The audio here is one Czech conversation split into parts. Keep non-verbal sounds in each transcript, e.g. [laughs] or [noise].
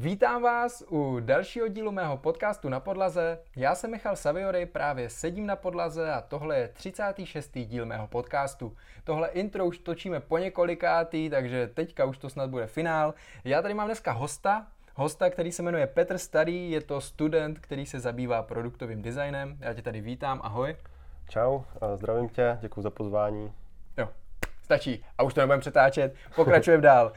Vítám vás u dalšího dílu mého podcastu na podlaze. Já jsem Michal Saviory, právě sedím na podlaze a tohle je 36. díl mého podcastu. Tohle intro už točíme po několikátý, takže teďka už to snad bude finál. Já tady mám dneska hosta, hosta, který se jmenuje Petr Starý, je to student, který se zabývá produktovým designem. Já tě tady vítám, ahoj. Čau, zdravím tě, děkuji za pozvání. Jo, stačí. A už to nebudeme přetáčet, pokračujeme dál.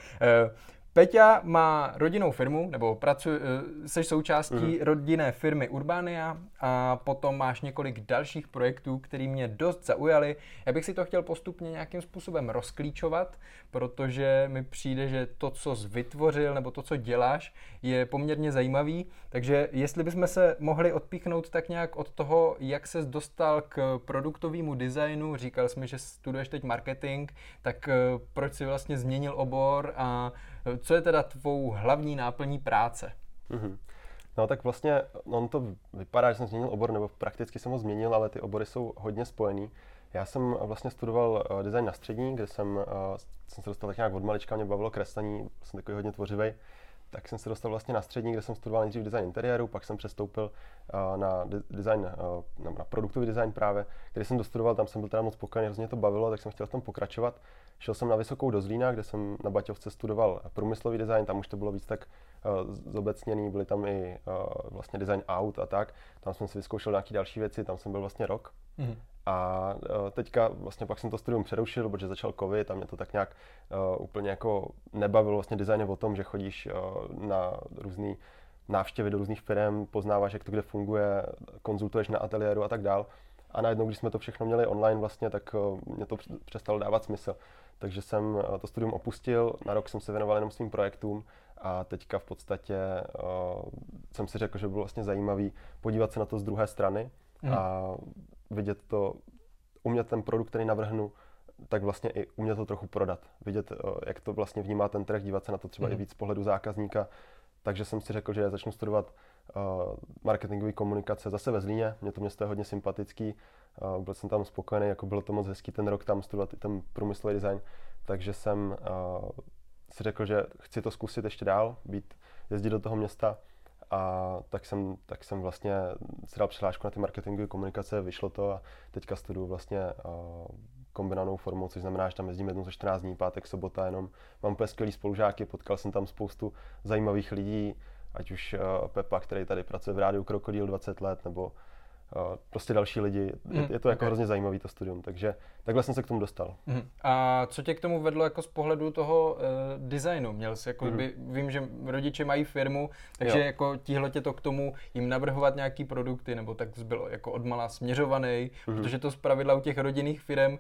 Peťa má rodinnou firmu, nebo pracuje, eh, jsi součástí mm-hmm. rodinné firmy Urbania a potom máš několik dalších projektů, které mě dost zaujaly. Já bych si to chtěl postupně nějakým způsobem rozklíčovat, protože mi přijde, že to, co jsi vytvořil, nebo to, co děláš, je poměrně zajímavý. Takže jestli bychom se mohli odpíchnout tak nějak od toho, jak ses dostal k produktovému designu, říkal jsi mi, že studuješ teď marketing, tak eh, proč si vlastně změnil obor a co je teda tvou hlavní náplní práce? Mm-hmm. No tak vlastně on to vypadá, že jsem změnil obor, nebo prakticky jsem ho změnil, ale ty obory jsou hodně spojený. Já jsem vlastně studoval uh, design na střední, kde jsem, uh, jsem se dostal tak nějak od malička, mě bavilo kreslení, jsem takový hodně tvořivý tak jsem se dostal vlastně na střední, kde jsem studoval nejdřív design interiéru, pak jsem přestoupil uh, na design, na produktový design právě, který jsem dostudoval, tam jsem byl teda moc spokojený, hrozně to bavilo, tak jsem chtěl v tom pokračovat. Šel jsem na Vysokou do Zlína, kde jsem na Baťovce studoval průmyslový design, tam už to bylo víc tak uh, zobecněný, byly tam i uh, vlastně design aut a tak. Tam jsem si vyzkoušel nějaké další věci, tam jsem byl vlastně rok. Mm-hmm. A uh, teďka vlastně pak jsem to studium přerušil, protože začal covid a mě to tak nějak uh, úplně jako nebavilo. Vlastně design o tom, že chodíš uh, na různé návštěvy do různých firm, poznáváš, jak to kde funguje, konzultuješ na ateliéru a tak dál. A najednou, když jsme to všechno měli online vlastně, tak uh, mě to přestalo dávat smysl. Takže jsem uh, to studium opustil, na rok jsem se věnoval jenom svým projektům a teďka v podstatě uh, jsem si řekl, že by bylo vlastně zajímavý podívat se na to z druhé strany mm. a vidět to, umět ten produkt, který navrhnu, tak vlastně i umět to trochu prodat. Vidět, eh, jak to vlastně vnímá ten trh, dívat se na to třeba mm. i mhm. víc z pohledu zákazníka. Takže jsem si řekl, že začnu studovat uh, marketingové komunikace zase ve Zlíně. Mě to město je hodně sympatický. Uh, byl jsem tam spokojený, jako bylo to moc hezký ten rok tam studovat i ten průmyslový design. Takže jsem uh, si řekl, že chci to zkusit ještě dál, být, jezdit do toho města a tak jsem, tak jsem vlastně si dal přihlášku na ty marketingové komunikace, vyšlo to a teďka studuju vlastně kombinovanou formou, což znamená, že tam jezdím jednou za 14 dní, pátek, sobota jenom. Mám úplně skvělý spolužáky, potkal jsem tam spoustu zajímavých lidí, ať už uh, Pepa, který tady pracuje v rádiu Krokodil 20 let, nebo prostě další lidi. Je, mm, je to jako okay. hrozně zajímavý to studium, takže takhle jsem se k tomu dostal. Mm. A co tě k tomu vedlo jako z pohledu toho uh, designu? Měl jsi jako mm. by, vím, že rodiče mají firmu, takže jo. jako tíhle tě to k tomu jim navrhovat nějaký produkty, nebo tak bylo jako odmala směřovaný, mm. protože to z pravidla u těch rodinných firm, uh,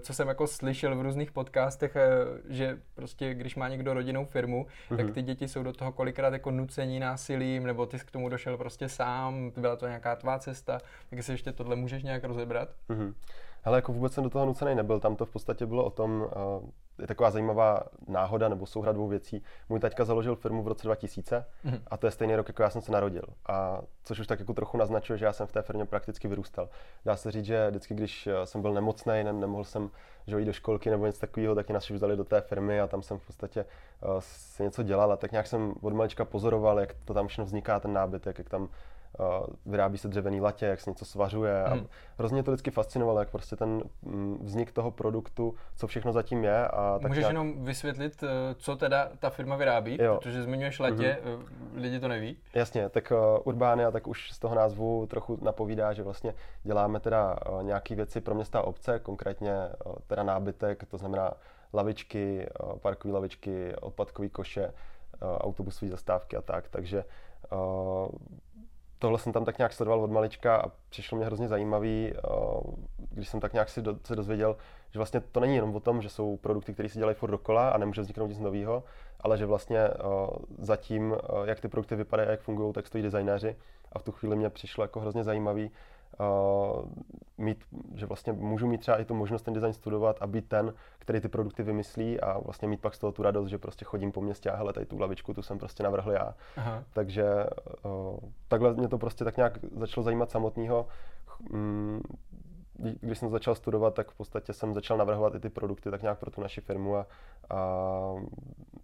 co jsem jako slyšel v různých podcastech, uh, že prostě když má někdo rodinnou firmu, mm. tak ty děti jsou do toho kolikrát jako nucení násilím, nebo ty jsi k tomu došel prostě sám, byla to nějaká tvá cesta, tak jestli ještě tohle můžeš nějak rozebrat? Mm-hmm. Hele, jako vůbec jsem do toho nucený nebyl, tam to v podstatě bylo o tom, uh, je taková zajímavá náhoda nebo souhra dvou věcí. Můj taťka založil firmu v roce 2000 mm-hmm. a to je stejný rok, jako já jsem se narodil. A což už tak jako trochu naznačuje, že já jsem v té firmě prakticky vyrůstal. Dá se říct, že vždycky, když eh, jsem byl nemocný, ne, nemohl jsem že jít do školky nebo něco takového, tak nás vzali do té firmy a tam jsem v podstatě uh, si něco dělal a tak nějak jsem od malička pozoroval, jak to tam všechno vzniká, ten nábytek, jak tam vyrábí se dřevěný latě, jak se něco svařuje. Hmm. A hrozně to vždycky fascinovalo, jak prostě ten mm, vznik toho produktu, co všechno zatím je. A tak Můžeš nějak... jenom vysvětlit, eh, co teda ta firma vyrábí, jo. protože zmiňuješ letě, mm-hmm. lidi to neví. Jasně, tak Urbánia tak už z toho názvu trochu napovídá, že vlastně děláme teda nějaké věci pro města a obce, konkrétně teda nábytek, to znamená lavičky, parkové lavičky, odpadkové koše, autobusové zastávky a tak. Takže tohle jsem tam tak nějak sledoval od malička a přišlo mě hrozně zajímavý, eh, když jsem tak nějak si do, se dozvěděl, že vlastně to není jenom o tom, že jsou produkty, které se dělají furt dokola a nemůže vzniknout nic nového, ale že vlastně eh, zatím, eh, jak ty produkty vypadají a jak fungují, tak stojí designéři. A v tu chvíli mě přišlo jako hrozně zajímavý uh, mít, že vlastně můžu mít třeba i tu možnost ten design studovat a být ten, který ty produkty vymyslí a vlastně mít pak z toho tu radost, že prostě chodím po městě a hele, tady tu lavičku, tu jsem prostě navrhl já. Aha. Takže uh, takhle mě to prostě tak nějak začalo zajímat samotného. Um, když jsem začal studovat, tak v podstatě jsem začal navrhovat i ty produkty tak nějak pro tu naši firmu a, a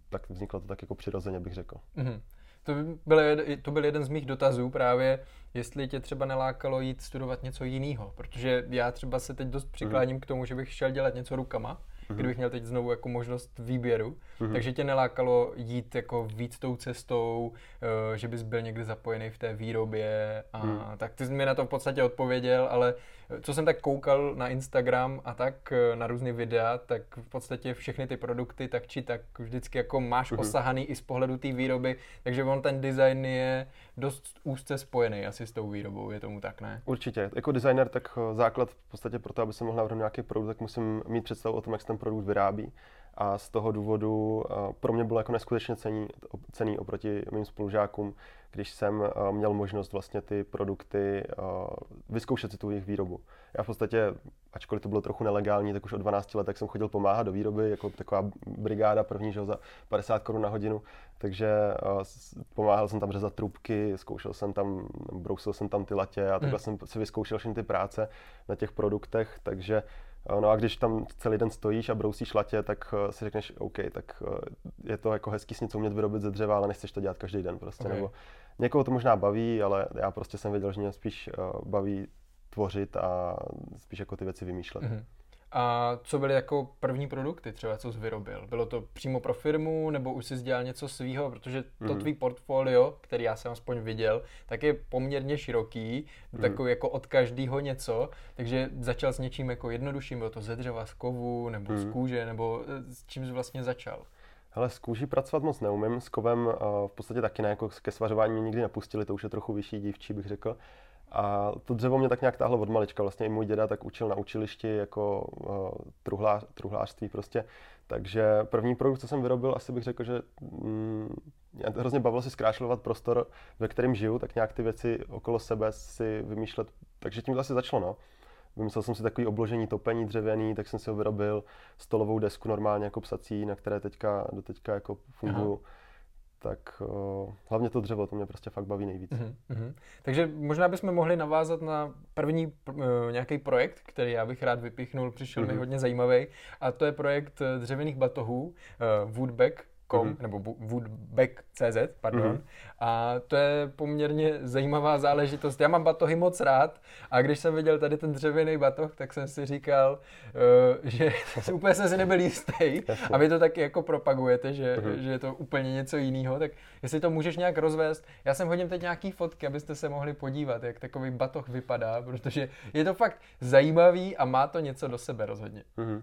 tak vzniklo to tak jako přirozeně, bych řekl. Mm-hmm. To byl, to byl jeden z mých dotazů právě, jestli tě třeba nelákalo jít studovat něco jiného, protože já třeba se teď dost přikláním mm. k tomu, že bych šel dělat něco rukama, mm-hmm. kdybych měl teď znovu jako možnost výběru, mm-hmm. takže tě nelákalo jít jako víc tou cestou, uh, že bys byl někdy zapojený v té výrobě a mm. tak ty jsi mi na to v podstatě odpověděl, ale co jsem tak koukal na Instagram a tak eh, na různé videa, tak v podstatě všechny ty produkty tak či tak vždycky jako máš osahaný i z pohledu té výroby, takže on ten design je dost úzce spojený asi s tou výrobou, je tomu tak, ne? Určitě. Jako designer, tak eh, základ v podstatě pro to, aby se mohl navrhnout nějaký produkt, tak musím mít představu o tom, jak se ten produkt vyrábí. A z toho důvodu eh, pro mě bylo jako neskutečně cený, cený oproti mým spolužákům, když jsem uh, měl možnost vlastně ty produkty uh, vyzkoušet si tu jejich výrobu. Já v podstatě, ačkoliv to bylo trochu nelegální, tak už od 12 let tak jsem chodil pomáhat do výroby, jako taková brigáda první, že za 50 korun na hodinu, takže pomáhal jsem tam řezat trubky, zkoušel jsem tam, brousil jsem tam ty latě a takhle hmm. jsem si vyzkoušel všechny ty práce na těch produktech, takže No a když tam celý den stojíš a brousíš latě, tak si řekneš, OK, tak je to jako hezký s něco umět vyrobit ze dřeva, ale nechceš to dělat každý den prostě. Okay. Nebo Někoho to možná baví, ale já prostě jsem věděl, že mě spíš baví tvořit a spíš jako ty věci vymýšlet. Mm-hmm. A co byly jako první produkty třeba, co jsi vyrobil? Bylo to přímo pro firmu, nebo už jsi dělal něco svýho? Protože to mm-hmm. tvý portfolio, který já jsem aspoň viděl, tak je poměrně široký, mm-hmm. takový jako od každého něco, takže začal s něčím jako jednodušším, bylo to ze dřeva, z kovu, nebo mm-hmm. z kůže, nebo eh, s čím jsi vlastně začal? Ale s kůží pracovat moc neumím, s kovem uh, v podstatě taky ne, jako ke svařování mě nikdy nepustili, to už je trochu vyšší dívčí, bych řekl. A to dřevo mě tak nějak táhlo od malička. Vlastně i můj děda tak učil na učilišti jako uh, truhlá, truhlářství prostě. Takže první produkt, co jsem vyrobil, asi bych řekl, že mm, mě hrozně bavilo si zkrášlovat prostor, ve kterém žiju, tak nějak ty věci okolo sebe si vymýšlet. Takže tím to asi začalo, no. Vymyslel jsem si takový obložení topení dřevěný, tak jsem si ho vyrobil stolovou desku normálně jako psací, na které teďka, do teďka jako funguji. Tak uh, hlavně to dřevo, to mě prostě fakt baví nejvíc. Uh-huh, Takže možná bychom mohli navázat na první uh, nějaký projekt, který já bych rád vypichnul, přišel uh-huh. mi mhm. hodně zajímavý, a to je projekt eh, dřevěných batohů uh, Woodback mm-hmm. nebo woodback.cz, pardon. Mm-hmm. A to je poměrně zajímavá záležitost. Já mám batohy moc rád a když jsem viděl tady ten dřevěný batoh, tak jsem si říkal, uh, že [laughs] úplně jsem si nebyl jistý a vy to taky jako propagujete, že, mm-hmm. že je to úplně něco jiného, tak jestli to můžeš nějak rozvést. Já jsem hodím teď nějaký fotky, abyste se mohli podívat, jak takový batoh vypadá, protože je to fakt zajímavý a má to něco do sebe rozhodně. Mm-hmm.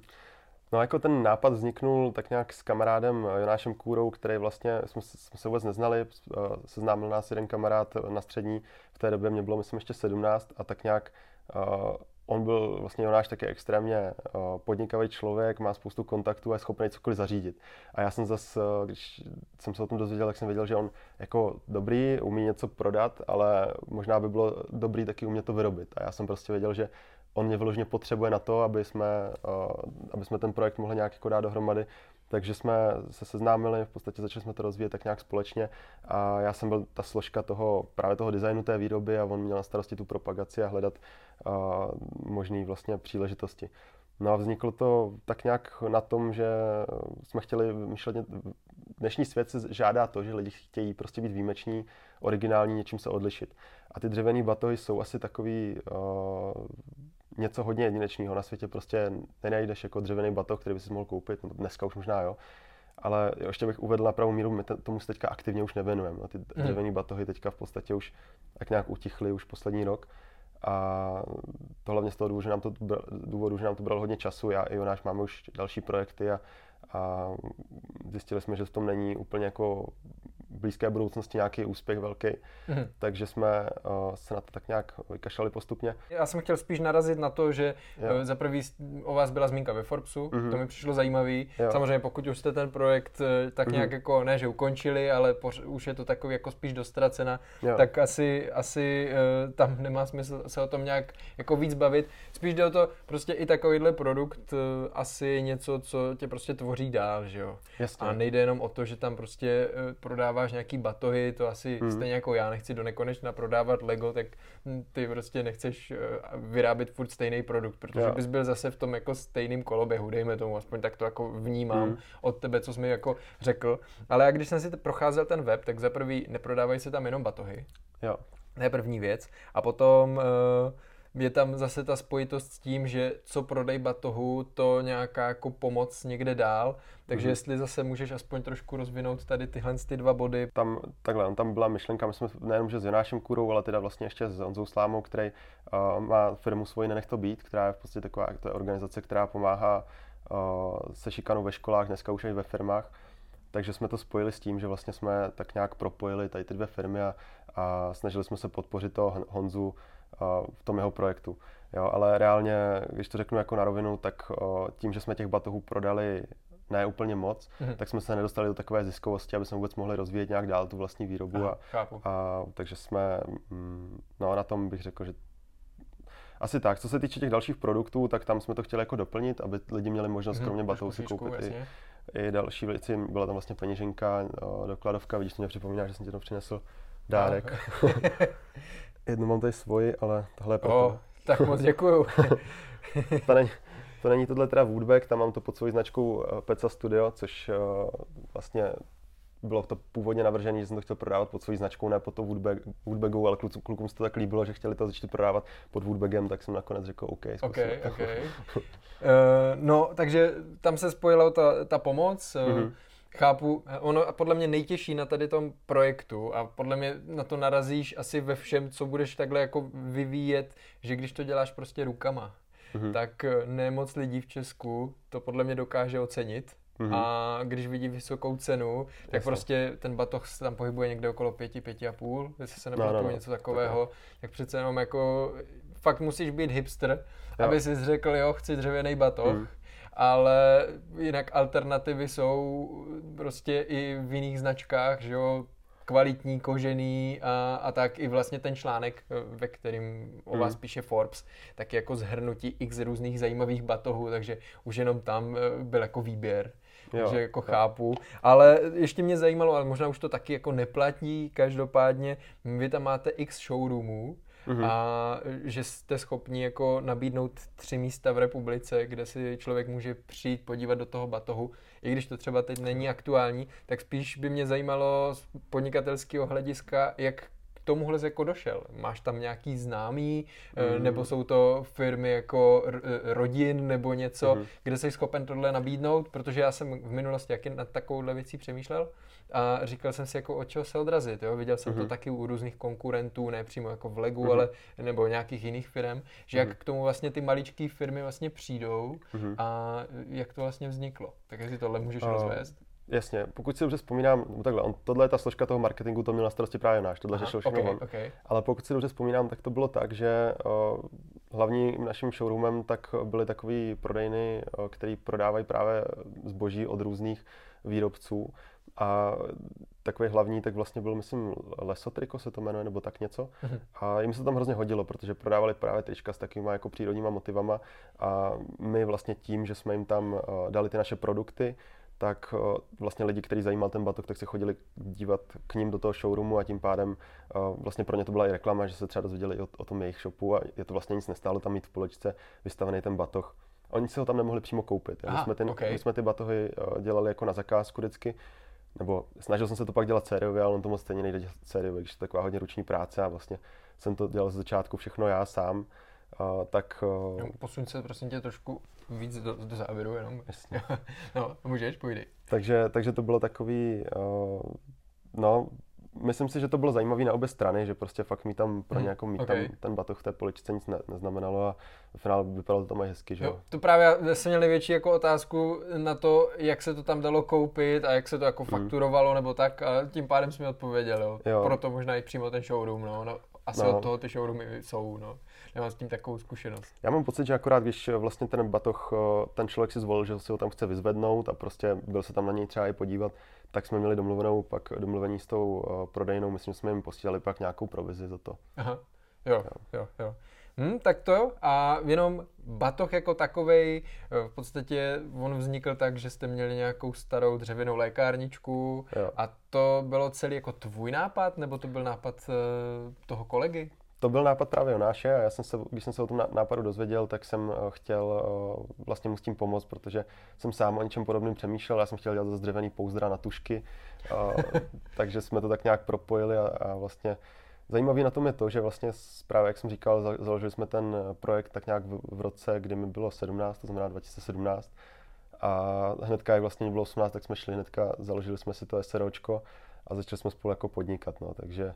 No jako ten nápad vzniknul tak nějak s kamarádem eh, Jonášem Kůrou, který vlastně, jsme, jsme se vůbec neznali, eh, seznámil nás jeden kamarád na střední, v té době mě bylo myslím ještě 17 a tak nějak uh, on byl vlastně Jonáš taky extrémně uh, podnikavý člověk, má spoustu kontaktů a je schopný cokoliv zařídit. A já jsem zase, uh, když jsem se o tom dozvěděl, tak jsem věděl, že on jako dobrý, umí něco prodat, ale možná by bylo dobrý taky umět to vyrobit. A já jsem prostě věděl, že on mě vyloženě potřebuje na to, aby jsme, uh, aby jsme ten projekt mohli nějak jako dát dohromady. Takže jsme se seznámili, v podstatě začali jsme to rozvíjet tak nějak společně a já jsem byl ta složka toho, právě toho designu té výroby a on měl na starosti tu propagaci a hledat uh, možné vlastně příležitosti. No a vzniklo to tak nějak na tom, že jsme chtěli vymýšlet, dnešní svět se žádá to, že lidi chtějí prostě být výjimeční, originální, něčím se odlišit. A ty dřevěné batohy jsou asi takový uh, něco hodně jedinečného. Na světě prostě nenajdeš jako dřevěný batoh, který by si mohl koupit, no dneska už možná jo. Ale ještě bych uvedl na pravou míru, my tomu se teďka aktivně už nevenujeme. No, ty hmm. dřevěné batohy teďka v podstatě už tak nějak utichly už poslední rok. A to hlavně z toho důvodu, že nám to, důvodu, že nám to bralo hodně času. Já i Jonáš máme už další projekty a, a zjistili jsme, že v tom není úplně jako blízké budoucnosti nějaký úspěch velký, mm-hmm. takže jsme uh, se na to tak nějak vykašlali postupně. Já jsem chtěl spíš narazit na to, že jo. uh, za prvý o vás byla zmínka ve Forbesu, mm-hmm. to mi přišlo zajímavý. Jo. Samozřejmě pokud už jste ten projekt uh, tak mm-hmm. nějak jako, ne že ukončili, ale poř- už je to takový jako spíš dostracena, jo. tak asi, asi uh, tam [laughs] nemá smysl se o tom nějak jako víc bavit. Spíš jde o to, prostě i takovýhle produkt uh, asi něco, co tě prostě tvoří dál, že jo. Jasně. A nejde jenom o to, že tam prostě uh, prodáváš nějaký batohy, to asi hmm. stejně jako já nechci do nekonečna prodávat Lego, tak ty prostě nechceš uh, vyrábět furt stejný produkt, protože jo. bys byl zase v tom jako stejným koloběhu, dejme tomu, aspoň tak to jako vnímám hmm. od tebe, co jsi mi jako řekl. Ale já když jsem si procházel ten web, tak za prvý neprodávají se tam jenom batohy. Jo. To je první věc. A potom uh, je tam zase ta spojitost s tím, že co prodej batohu, to nějaká jako pomoc někde dál. Takže mm-hmm. jestli zase můžeš aspoň trošku rozvinout tady tyhle ty dva body. Tam, takhle, tam byla myšlenka, my jsme nejenom, že s Jonášem Kurou, ale teda vlastně ještě s Honzou Slámou, který uh, má firmu svoji Nenech to být, která je v podstatě taková to je organizace, která pomáhá uh, se šikanou ve školách, dneska už i ve firmách. Takže jsme to spojili s tím, že vlastně jsme tak nějak propojili tady ty dvě firmy a, a snažili jsme se podpořit toho Honzu v tom jeho projektu. Jo, ale reálně, když to řeknu jako na rovinu, tak tím, že jsme těch batohů prodali ne úplně moc, mm-hmm. tak jsme se nedostali do takové ziskovosti, aby jsme vůbec mohli rozvíjet nějak dál tu vlastní výrobu. Aha, a, chápu. a, takže jsme, mm, no na tom bych řekl, že asi tak. Co se týče těch dalších produktů, tak tam jsme to chtěli jako doplnit, aby lidi měli možnost mm-hmm, kromě batohů si koupit i, i další věci. Byla tam vlastně peněženka, dokladovka, vidíš, mě připomíná, že jsem ti to přinesl dárek. [laughs] Jednu mám tady svoji, ale tohle je pro oh, Tak moc [laughs] děkuju. to, není, to není tohle teda Woodback, tam mám to pod svojí značkou eh, Peca Studio, což uh, vlastně bylo to původně navržené, že jsem to chtěl prodávat pod svojí značkou, ne pod to Woodbag, Woodbagu, ale klukům, klukům se to tak líbilo, že chtěli to začít prodávat pod Woodbagem, tak jsem nakonec řekl OK. Okay, okay. uh, [laughs] no, takže tam se spojila ta, ta pomoc. Mm-hmm Chápu, ono podle mě nejtěžší na tady tom projektu a podle mě na to narazíš asi ve všem, co budeš takhle jako vyvíjet, že když to děláš prostě rukama, mm-hmm. tak eh, nemoc lidí v Česku to podle mě dokáže ocenit. Mm-hmm. A když vidí vysokou cenu, tak Jasně. prostě ten batoh se tam pohybuje někde okolo pěti, pěti a půl, jestli se nepamatuju no, no, no. něco takového, tak, tak přece jenom jako fakt musíš být hipster, jo. aby si řekl, jo, chci dřevěný batoh. Mm ale jinak alternativy jsou prostě i v jiných značkách, že jo, kvalitní, kožený a, a tak i vlastně ten článek, ve kterým o vás hmm. píše Forbes, tak jako zhrnutí x různých zajímavých batohů, takže už jenom tam eh, byl jako výběr. Jo, takže jako jo. chápu. Ale ještě mě zajímalo, ale možná už to taky jako neplatí, každopádně vy tam máte x showroomů, mm-hmm. a že jste schopni jako nabídnout tři místa v republice, kde si člověk může přijít podívat do toho batohu, i když to třeba teď není aktuální, tak spíš by mě zajímalo z podnikatelského hlediska, jak tomuhle jako došel? Máš tam nějaký známý, mm. nebo jsou to firmy jako rodin nebo něco, mm. kde jsi schopen tohle nabídnout? Protože já jsem v minulosti jaký nad takovouhle věcí přemýšlel a říkal jsem si jako od čeho se odrazit. Jo? Viděl jsem mm. to mhm. taky u různých konkurentů, ne přímo jako v Legu, mm. ale nebo nějakých jiných firm, že jak mm. k tomu vlastně ty maličké firmy vlastně přijdou mm. a jak to vlastně vzniklo. Tak jestli tohle můžeš uh, rozvést. Jasně, pokud si dobře vzpomínám, no takhle, on, tohle je ta složka toho marketingu, to měl na starosti právě náš, tohle řešil všechno okay, on. Okay. Ale pokud si dobře vzpomínám, tak to bylo tak, že uh, hlavním naším showroomem tak byly takový prodejny, uh, který prodávají právě zboží od různých výrobců. A takový hlavní, tak vlastně byl, myslím, Lesotriko se to jmenuje, nebo tak něco. Mm-hmm. A jim se tam hrozně hodilo, protože prodávali právě trička s takovými jako přírodníma motivama a my vlastně tím, že jsme jim tam uh, dali ty naše produkty, tak uh, vlastně lidi, kteří zajímal ten batok, tak se chodili dívat k ním do toho showroomu a tím pádem uh, vlastně pro ně to byla i reklama, že se třeba dozvěděli o, o tom jejich shopu a je to vlastně nic nestálo tam mít v poličce vystavený ten batoh. Oni si ho tam nemohli přímo koupit. Aha, my, jsme ty, okay. my jsme ty batohy dělali jako na zakázku vždycky, nebo snažil jsem se to pak dělat sériově, ale on to moc stejně nejde dělat sériově, když je taková hodně ruční práce a vlastně jsem to dělal z začátku všechno já sám, uh, tak... Uh, no, posuň se prosím tě trošku víc do, do závěru jenom. Jasně. [laughs] no, můžeš, půjdi. Takže, takže to bylo takový, uh, no, myslím si, že to bylo zajímavé na obě strany, že prostě fakt mi tam pro nějakou mít okay. tam ten batoh v té poličce nic ne, neznamenalo a v finále vypadalo to tam aj hezky, že jo. To právě jsem měl největší jako otázku na to, jak se to tam dalo koupit a jak se to jako mm. fakturovalo nebo tak a tím pádem jsme odpověděl, jo. jo. Proto možná i přímo ten showroom, no. no asi no. od toho ty showroomy jsou, no. Nemám s tím takovou zkušenost. Já mám pocit, že akorát když vlastně ten batoh, ten člověk si zvolil, že si ho tam chce vyzvednout a prostě byl se tam na něj třeba i podívat, tak jsme měli domluvenou pak domluvení s tou uh, prodejnou, myslím, že jsme jim posílali pak nějakou provizi za to. Aha, jo, jo, jo. jo. Hmm, tak to jo. A jenom batoh jako takovej, eh, v podstatě on vznikl tak, že jste měli nějakou starou dřevěnou lékárničku Jo. a to bylo celý jako tvůj nápad, nebo to byl nápad eh, toho kolegy? To byl nápad právě Jonáše a já jsem se, když jsem se o tom ná- nápadu dozvěděl, tak jsem eh, chtěl vlastně mu s tím pomoct, protože jsem sám o něčem podobným přemýšlel. Já jsem chtěl dělat zase dřevěný pouzdra na tušky, [laughs] takže jsme to tak nějak propojili a, a vlastně Zajímavý na tom je to, že vlastně právě, jak jsem říkal, za- založili jsme ten eh, projekt tak nějak v, roce, kdy mi bylo 17, to znamená 2017. A hnedka, jak vlastně bylo 18, tak jsme šli hnedka, založili jsme si to SROčko a začali jsme spolu jako podnikat. No. Takže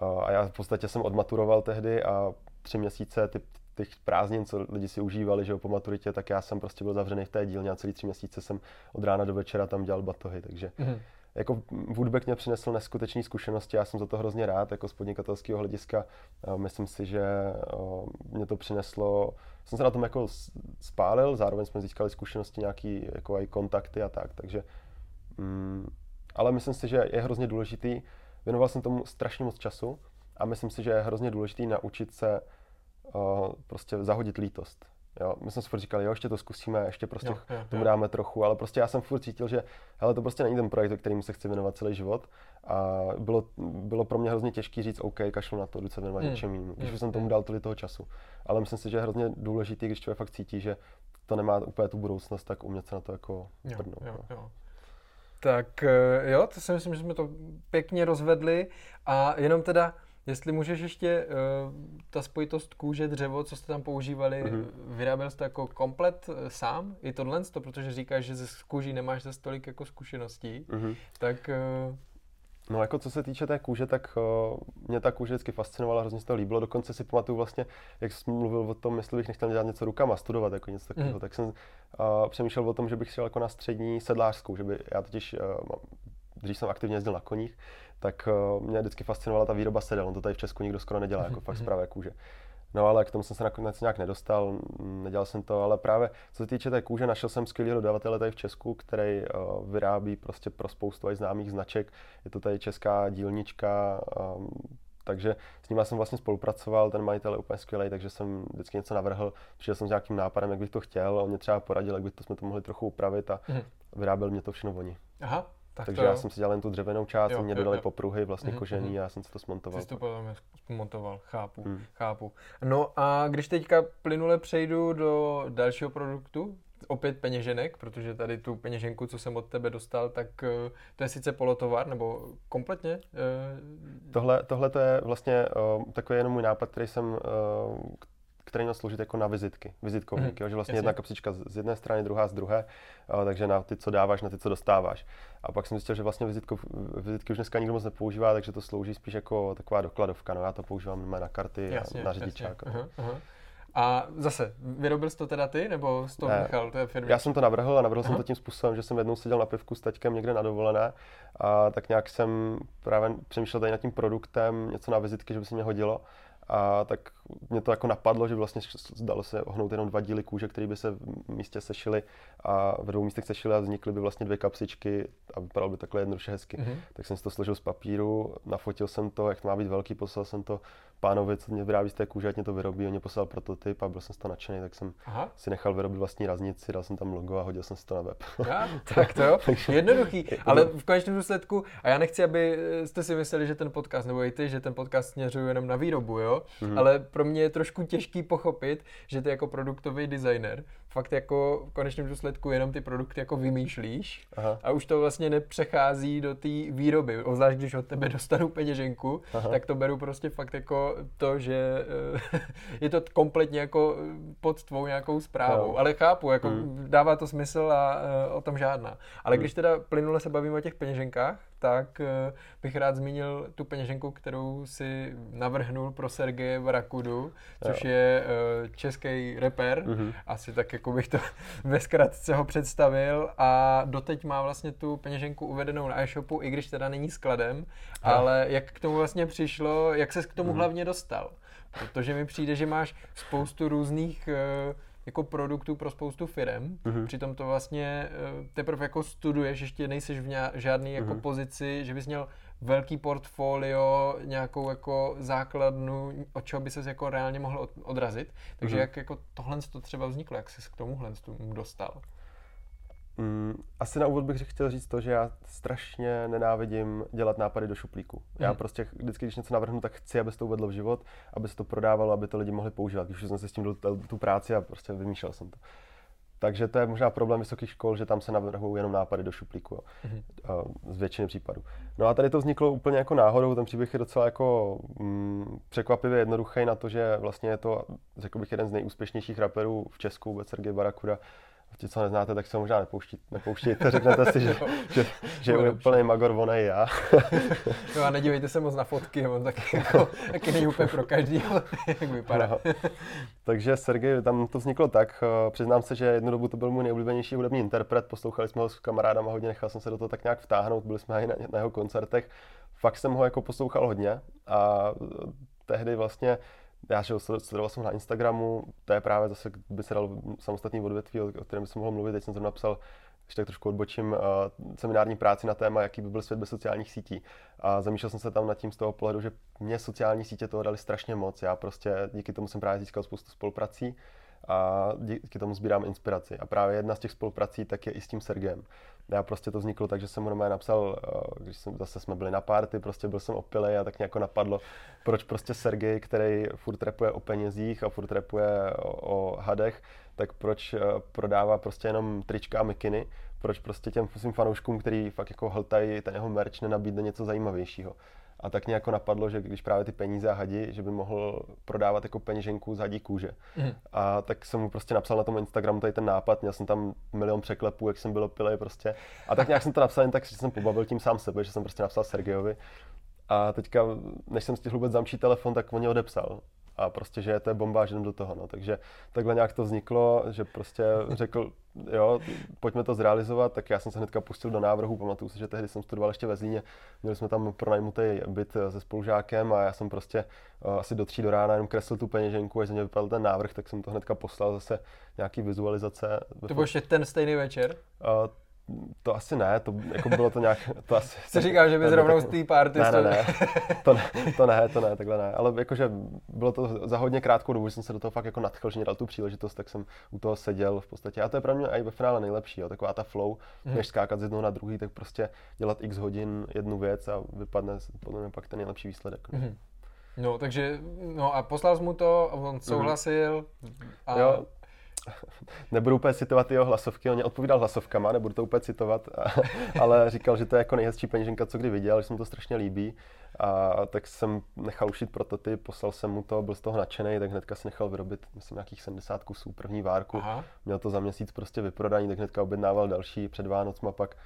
a a já v podstatě jsem odmaturoval tehdy a tři měsíce ty, těch prázdnin, co lidi si užívali, že jo, po maturitě, tak já jsem prostě byl zavřený v té dílně a celý tři měsíce jsem od rána do večera tam dělal batohy, takže Mhm. Jako Woodback mě přinesl neskutečné zkušenosti, já jsem za to hrozně rád, jako z podnikatelského hlediska. Myslím si, že mě to přineslo, jsem se na tom jako spálil, zároveň jsme získali zkušenosti, nějaký jako i kontakty a tak, takže mm, ale myslím si, že je hrozně důležitý, věnoval jsem tomu strašně moc času a myslím si, že je hrozně důležitý naučit se prostě zahodit lítost. Jo, my jsme si furt říkali, jo, ještě to zkusíme, ještě prostě Jo, jo, tomu jo. dáme trochu, ale prostě já jsem furt cítil, že hele, to prostě není ten projekt, kterým se chci věnovat celý život. A bylo, bylo pro mě hrozně těžké říct, OK, kašlu na to, jdu se věnovat Hmm. něčem jinému, když už jsem tomu hmm. dal tolik toho času. Ale myslím si, že je hrozně důležitý, když člověk fakt cítí, že to nemá úplně tu budoucnost, tak umět se na to jako Jo, prdnout. jo, no. jo. Tak eh, jo, to si myslím, že jsme to pěkně rozvedli a jenom teda, jestli můžeš ještě uh, ta spojitost kůže, dřevo, co jste tam používali, Mhm. mm-hmm. vyráběl jste jako komplet eh, sám, i tohle, to, protože říkáš, že ze kůží nemáš zase tolik jako zkušeností, Mhm. tak uh, No jako co se týče té kůže, tak uh, mě ta kůže vždycky fascinovala, hrozně se to líbilo. Dokonce si pamatuju vlastně, jak jsi mluvil o tom, jestli bych nechtěl dělat něco rukama, studovat jako něco takového, Mhm. tak jsem uh, přemýšlel o tom, že bych šel jako na střední sedlářskou, že by já totiž, uh, dřív jsem aktivně jezdil na koních, tak uh, mě vždycky fascinovala ta výroba sedel. On to tady v Česku nikdo skoro nedělá, jako fakt z [laughs] pravé kůže. No ale k tomu jsem se nakonec nějak nedostal, mm, nedělal jsem to, ale právě co se týče té kůže, našel jsem skvělého dodavatele tady v Česku, který uh, vyrábí prostě pro spoustu aj známých značek. Je to tady česká dílnička, um, takže s ním jsem vlastně spolupracoval, ten majitel je úplně skvělý, takže jsem vždycky něco navrhl, přišel jsem s nějakým nápadem, jak bych to chtěl, on mě třeba poradil, jak by to jsme to mohli trochu upravit a Mhm. vyráběl mě to všechno oni. aha, tak takže já jsem si dělal jen tu dřevěnou část, Jo, mě jo, dodali jo. popruhy, vlastně Mhm, kožený mhm. a já jsem si to smontoval. Jsi to potom montoval, chápu, Hmm. chápu. No a když teďka plynule přejdu do dalšího produktu, opět peněženek, protože tady tu peněženku, co jsem od tebe dostal, tak eh, to je sice polotovar, nebo kompletně? eh, Tohle, tohle to je vlastně uh, takový jenom můj nápad, který jsem, uh, který měl sloužit jako na vizitky, vizitkovníky, jo, že vlastně jasně. jedna kapsička z z jedné strany, druhá z druhé, uh, takže na ty, co dáváš, na ty, co dostáváš. A pak jsem zjistil, že vlastně vizitkov, vizitky už dneska nikdo moc nepoužívá, takže to slouží spíš jako taková dokladovka. No, já to používám na karty Jasně, a na jasně. řidičák. Aha, aha. A zase, vyrobil jsi to teda ty, nebo jsi to Ne. nechal té firmě? Já jsem to navrhl a navrhl jsem Aha. to tím způsobem, že jsem jednou seděl na pivku s taťkem někde na dovolené a tak nějak jsem právě přemýšlel tady nad tím produktem, něco na vizitky, že by se mě hodilo. A tak mě to jako napadlo, že vlastně dalo se ohnout jenom dva díly kůže, které by se v místě sešily a v dvou místech sešily a vznikly by vlastně dvě kapsičky a vypadalo by takhle jednoduše hezky. Mhm. Tak jsem si to složil z papíru, nafotil jsem to, jak to má být velký, poslal jsem to pánovi, co mě vyrábí z té kůže, ať mě to vyrobí, on mě poslal prototyp a byl jsem z toho nadšený, tak jsem Aha, si nechal vyrobit vlastní raznici, dal jsem tam logo a hodil jsem si to na web. já, tak to jo, [laughs] jednoduchý, ale v konečném důsledku, a já nechci, aby eh, jste si mysleli, že ten podcast, nebo i ty, že ten podcast směřuje jenom na výrobu, jo, Mhm. ale pro mě je trošku těžký pochopit, že ty jako produktový designer fakt jako v konečném důsledku jenom ty produkty jako vymýšlíš Aha. a už to vlastně nepřechází do té výroby, obzvlášť když od tebe [laughs] dostanu peněženku, Aha. tak to beru prostě fakt jako to, že eh, [laughs] je to kompletně jako eh, pod tvou nějakou zprávou, Jo. ale chápu, jako Hmm. dává to smysl a eh, o tom žádná. Ale Hmm. když teda plynule se bavíme o těch peněženkách, tak bych rád zmínil tu peněženku, kterou si navrhnul pro Sergeje Varakudu, což Jo. je český rapper, Mhm. asi tak jako bych to [laughs] ve zkratce ho představil a doteď má vlastně tu peněženku uvedenou na e-shopu, i když teda není skladem, Ah. ale jak k tomu vlastně přišlo, jak ses k tomu Mhm. hlavně dostal? Protože mi přijde, že máš spoustu různých eh, jako produktů pro spoustu firm, Mhm. přitom to vlastně eh, teprve jako studuješ, ještě nejseš v žádný jako Mhm. pozici, že bys měl velký portfolio, nějakou jako základnu, od čeho by se jako reálně mohl odrazit. Takže mm-hmm. jak jako tohle to třeba vzniklo, jak jsi se k tomuhle tomu dostal? Mm, asi na úvod bych chtěl říct to, že já strašně nenávidím dělat nápady do šuplíku. Mm. Já mhm. prostě vždycky, když něco navrhnu, tak chci, aby se to uvedlo v život, aby se to prodávalo, aby to lidi mohli používat. Když jsem se s tím dal tu práci a prostě vymýšlel jsem to. Takže to je možná problém vysokých škol, že tam se navrhují jenom nápady do šuplíku, mm-hmm. z většiny případů. No a tady to vzniklo úplně jako náhodou, ten příběh je docela jako mm, překvapivě jednoduchý na to, že vlastně je to, řekl bych, jeden z nejúspěšnějších raperů v Česku, vůbec Sergej Barakuda, ti, co neznáte, tak se možná nepouští, nepouštíte, řeknete si, že, [laughs] že, že je úplný magor, on je já. [laughs] no a nedívejte se moc na fotky, on taky, [laughs] jako, taky není úplně pro každý, jak vypadá. No. Takže Sergej, tam to vzniklo tak, eh, přiznám se, že jednu dobu to byl můj nejoblíbenější hudební interpret, poslouchali jsme ho s kamarádama hodně, nechal jsem se do toho tak nějak vtáhnout, byli jsme i na, na jeho koncertech. Fakt jsem ho jako poslouchal hodně a tehdy vlastně já že sledoval jsem na Instagramu, to je právě zase, by se dal samostatný odvětví, o kterém bych mohl mluvit, teď jsem to napsal když tak trošku odbočím, uh, seminární práci na téma, jaký by byl svět bez sociálních sítí. A zamýšlel jsem se tam nad tím z toho pohledu, že mě sociální sítě toho dali strašně moc. Já prostě díky tomu jsem právě získal spoustu spoluprací a díky tomu sbírám inspiraci. A právě jedna z těch spoluprací tak je i s tím Sergem. Já prostě to vzniklo tak, že jsem normálně napsal, eh, když jsem, zase jsme byli na párty, prostě byl jsem opilej a tak nějak napadlo, proč prostě Sergej, který furt repuje o penězích a furt repuje o, o hadech, tak proč eh, prodává prostě jenom trička a mikiny, proč prostě těm svým fanouškům, který fakt jako hltají ten jeho merch, nenabídne něco zajímavějšího. A tak nějak napadlo, že když právě ty peníze a hadi, že by mohl prodávat jako peněženku z hadí kůže. Mm. A tak jsem mu prostě napsal na tom Instagramu tady ten nápad, měl jsem tam milion překlepů, jak jsem byl opilej prostě. A tak nějak jsem to napsal jen tak, že jsem pobavil tím sám sebe, že jsem prostě napsal Sergejovi. A teďka, než jsem stihl vůbec zamčít telefon, tak on mě odepsal a prostě, že to je bomba, že jdem do toho. No. Takže takhle nějak to vzniklo, že prostě řekl, jo, pojďme to zrealizovat, tak já jsem se hnedka pustil do návrhu, pamatuju si, že tehdy jsem studoval ještě ve Zlíně, měli jsme tam pronajmutý byt se spolužákem a já jsem prostě uh, asi do tří do rána jenom kreslil tu peněženku, až ze mě vypadal ten návrh, tak jsem to hnedka poslal zase nějaký vizualizace. To byl ještě ten stejný večer? Uh, to asi ne, to jako bylo to nějak, to asi... [laughs] Jsi říkal, že bys rovnou z té party... Ne, ne, ne, to ne, to ne, to ne, takhle ne, ale jakože bylo to za hodně krátkou dobu, že jsem se do toho fakt jako nadchl, že mě dal tu příležitost, tak jsem u toho seděl v podstatě a to je pro mě i ve finále nejlepší, jo, taková ta flow, hmm. než skákat z jednoho na druhý, tak prostě dělat x hodin jednu věc a vypadne podle mě pak ten nejlepší výsledek. Hmm. No, takže, no a poslal jsi mu to, on mhm. souhlasil. A... Jo, [laughs] nebudu úplně citovat jeho hlasovky, on mě odpovídal hlasovkama, nebudu to úplně citovat, [laughs] ale říkal, že to je jako nejhezčí peněženka, co kdy viděl, že se mu to strašně líbí. A tak jsem nechal ušít prototyp, poslal jsem mu to, byl z toho nadšený, tak hnedka si nechal vyrobit, myslím, nějakých 70 kusů první várku. Aha. Měl to za měsíc prostě vyprodaný, tak hnedka objednával další před Vánocma pak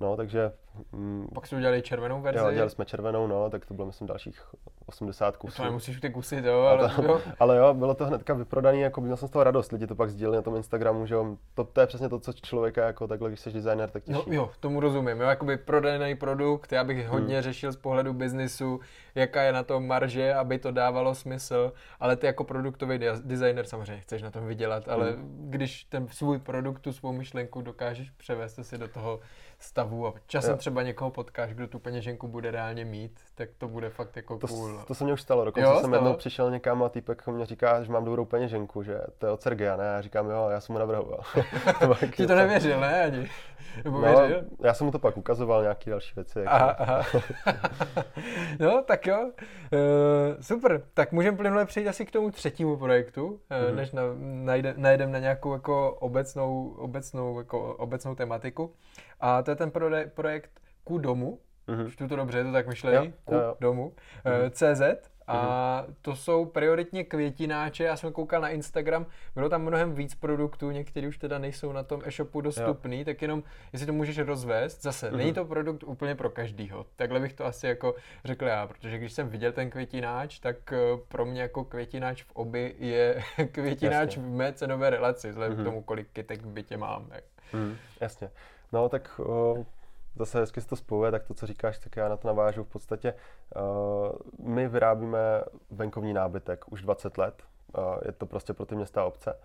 No, takže... Mm, Pak jsme udělali červenou verzi. Jo, dělali jsme červenou, no, tak to bylo myslím dalších 80 kusů. To nemusíš ty kusy, jo, ale, to, jo. [laughs] ale jo, bylo to hnedka vyprodaný, jako měl jsem z toho radost, lidi to pak sdíleli na tom Instagramu, že jo, to, to je přesně to, co člověka jako takhle, když jsi designer, tak těší. No, jo, tomu rozumím, jo, jakoby prodaný produkt, já bych hodně hmm. řešil z pohledu biznisu, jaká je na tom marže, aby to dávalo smysl, ale ty jako produktový designer samozřejmě chceš na tom vydělat, ale hmm. když ten svůj produkt, tu svou myšlenku dokážeš převést si do toho stavu a časem jo. třeba někoho potkáš, kdo tu peněženku bude reálně mít, tak to bude fakt jako to, cool. To se mně už stalo, dokonce jo, jsem stalo? jednou přišel někam a týpek mě říká, že mám dobrou peněženku, že to je od Sergeja, ne? Já říkám, jo, já jsem mu navrhoval. Ti [laughs] to nevěřil, ne? Ani. Nebo no, věřil? já jsem mu to pak ukazoval, nějaké další věci. Aha, aha. [laughs] no, tak jo. Uh, super, tak můžeme plynule přejít asi k tomu třetímu projektu, mm-hmm. než na, najde, najdeme na nějakou jako obecnou, obecnou, jako obecnou tematiku. A to je ten projekt Ku domu, mm-hmm. čtu to dobře, je to tak myšlený, Ku domu, mm-hmm. CZ. A mm-hmm. to jsou prioritně květináče, já jsem koukal na Instagram, bylo tam mnohem víc produktů, některý už teda nejsou na tom e-shopu dostupný, jo. tak jenom, jestli to můžeš rozvést, zase, mm-hmm. není to produkt úplně pro každýho, takhle bych to asi jako řekl já, protože když jsem viděl ten květináč, tak eh, pro mě jako květináč v oby je [laughs] květináč jasně. v mé cenové relaci, vzhledem mm-hmm. k tomu, kolik kytek v bytě mám. Mm, jasně. No tak uh, zase hezky se to spojuje, tak to, co říkáš, tak já na to navážu. V podstatě uh, my vyrábíme venkovní nábytek už 20 let. Uh, je to prostě pro ty města a obce.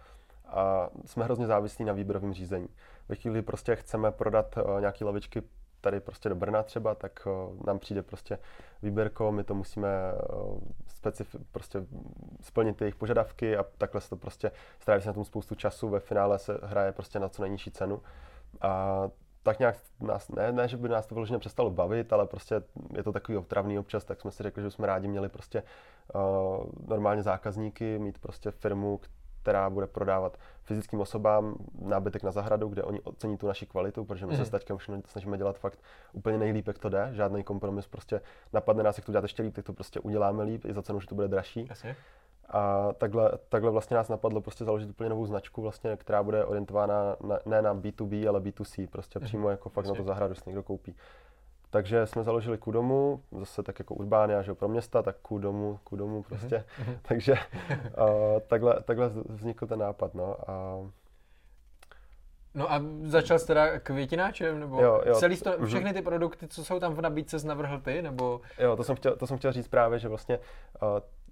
A jsme hrozně závislí na výběrovém řízení. Ve chvíli prostě chceme prodat nějaké lavičky tady prostě do Brna třeba, tak nám přijde prostě výběrko, my to musíme specif- prostě splnit jejich požadavky a takhle se to prostě stráví se na tom spoustu času, ve finále se hraje prostě na co nejnižší cenu. A tak nějak nás, ne, ne, že by nás to vyloženě přestalo bavit, ale prostě je to takový otravný občas, tak jsme si řekli, že jsme rádi měli prostě uh, normálně zákazníky, mít prostě firmu, která bude prodávat fyzickým osobám nábytek na zahradu, kde oni ocení tu naši kvalitu, protože my mm. se s mhm. taťkem snažíme dělat fakt úplně nejlíp, jak to jde, žádný kompromis, prostě napadne nás, jak to dělat ještě líp, tak to prostě uděláme líp, i za cenu, že to bude dražší. Asi. A takhle, takhle vlastně nás napadlo prostě založit úplně novou značku, vlastně, která bude orientována na, ne na B2B, ale B2C, prostě mm. přímo jako fakt na to zahradu, jestli někdo koupí. Takže jsme založili Kudomu, zase tak jako Urbánia, že pro města, tak Kudomu, Kudomu prostě. Mm-hmm. [laughs] Takže uh, takhle, takhle vznikl ten nápad, no. A... No a začal jsi teda květináčem, nebo jo, jo. celý mhm. všechny ty produkty, co jsou tam v nabídce, navrhl ty, nebo? Jo, to jsem chtěl, to jsem chtěl říct právě, že vlastně uh,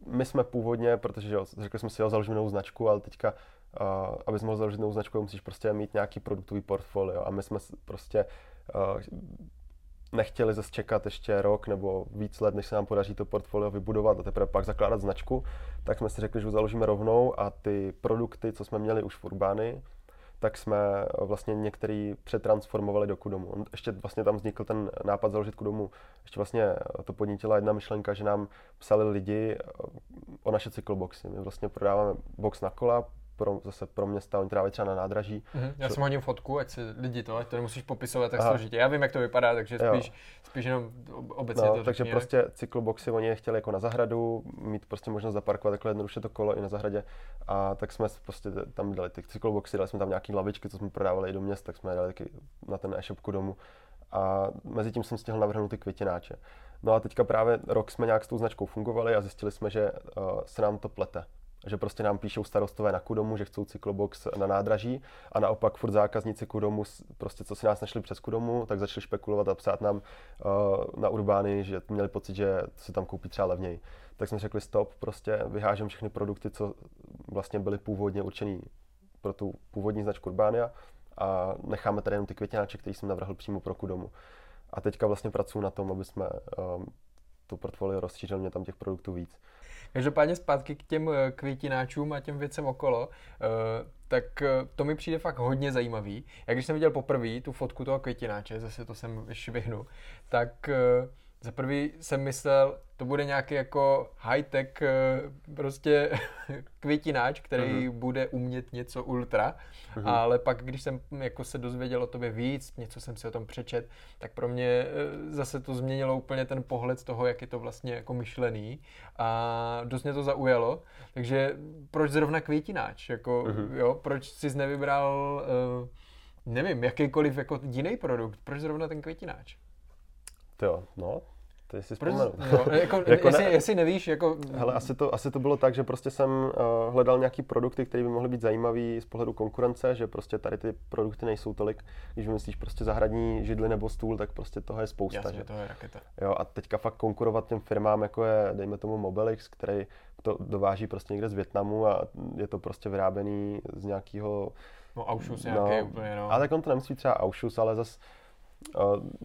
my jsme původně, protože jo, řekli jsme si, jo, založíme novou značku, ale teďka, uh, aby jsme mohli založit novou značku, musíš prostě mít nějaký produktový portfolio. A my jsme prostě uh, nechtěli zase čekat ještě rok nebo víc let, než se nám podaří to portfolio vybudovat a teprve pak zakládat značku, tak jsme si řekli, že už založíme rovnou a ty produkty, co jsme měli už v Urbány, tak jsme vlastně některý přetransformovali do Kudomu. Ještě vlastně tam vznikl ten nápad založit Kudomu. Ještě vlastně to podnítila jedna myšlenka, že nám psali lidi o naše cykloboxy. My vlastně prodáváme box na kola, pro, zase pro města, oni tráví třeba na nádraží. Mm-hmm. Já co... jsem hodím fotku, ať si lidi to, ať to nemusíš popisovat tak Aha. složitě. Já vím, jak to vypadá, takže spíš, spíš jenom obecně no, to Takže prostě cykloboxy oni chtěli jako na zahradu, mít prostě možnost zaparkovat takhle jednoduše to kolo i na zahradě. A tak jsme prostě tam dali ty cykloboxy, dali jsme tam nějaký lavičky, co jsme prodávali i do měst, tak jsme je dali taky na ten e-shopku domů. A mezi tím jsem stihl navrhnout ty květináče. No a teďka právě rok jsme nějak s tou značkou fungovali a zjistili jsme, že uh, se nám to plete že prostě nám píšou starostové na Kudomu, že chcou cyklobox na nádraží a naopak furt zákazníci Kudomu, prostě co si nás našli přes Kudomu, tak začali špekulovat a psát nám uh, na Urbány, že měli pocit, že se tam koupí třeba levněji. Tak jsme řekli stop, prostě vyhážem všechny produkty, co vlastně byly původně určený pro tu původní značku Urbánia a necháme tady jenom ty květináče, který jsem navrhl přímo pro Kudomu. A teďka vlastně pracuji na tom, aby jsme um, to portfolio rozšířili, mě tam těch produktů víc. Každopádně zpátky k těm eh, květináčům a těm věcem okolo, eh, tak eh, to mi přijde fakt hodně zajímavý. Já když jsem viděl poprvé tu fotku toho květináče, zase to jsem vyšvihnu, tak za prvý jsem myslel, to bude nějaký jako high-tech eh, prostě [laughs] květináč, který uh-huh. bude umět něco ultra, uh-huh. ale pak, když jsem jako se dozvěděl o tobě víc, něco jsem si o tom přečet, tak pro mě eh, zase to změnilo úplně ten pohled z toho, jak je to vlastně jako myšlený a dost mě to zaujalo, takže proč zrovna květináč, jako uh-huh. jo, proč jsi nevybral, uh, nevím, jakýkoliv jako jiný produkt, proč zrovna ten květináč? Jo, no, to si vzpomenu. No, jako, [laughs] jako jestli, ne, jestli nevíš, jako... Hele, asi to, asi to bylo tak, že prostě jsem uh, hledal nějaký produkty, které by mohly být zajímavý z pohledu konkurence, že prostě tady ty produkty nejsou tolik. Když myslíš prostě zahradní židli nebo stůl, tak prostě toho je spousta. Jasně, že? to je raketa. Jo, a teďka fakt konkurovat těm firmám, jako je, dejme tomu Mobilix, který to dováží prostě někde z Větnamu a je to prostě vyrábený z nějakého... No, Auschus no, nějaký úplně, no. Ale tak on to nemusí třeba Auschus, ale zase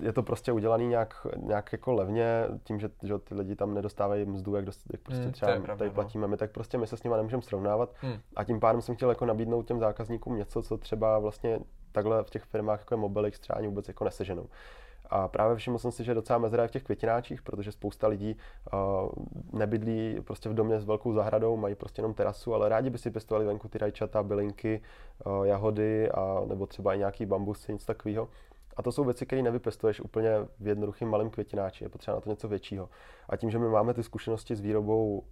je to prostě udělaný nějak, nějak jako levně, tím, že, že ty lidi tam nedostávají mzdu, jak, dost, jak prostě hmm, třeba pravda, tady no. platíme my, tak prostě my se s nimi nemůžeme srovnávat. Hmm. A tím pádem jsem chtěl jako nabídnout těm zákazníkům něco, co třeba vlastně takhle v těch firmách jako je Mobilix třeba ani vůbec jako neseženou. A právě všiml jsem si, že je docela mezera v těch květináčích, protože spousta lidí uh, nebydlí prostě v domě s velkou zahradou, mají prostě jenom terasu, ale rádi by si pěstovali venku ty rajčata, bylinky, uh, jahody a nebo třeba i nějaký bambusy, něco takového. A to jsou věci, které nevypestuješ úplně v jednoduchým malém květináči, je potřeba na to něco většího. A tím, že my máme ty zkušenosti s výrobou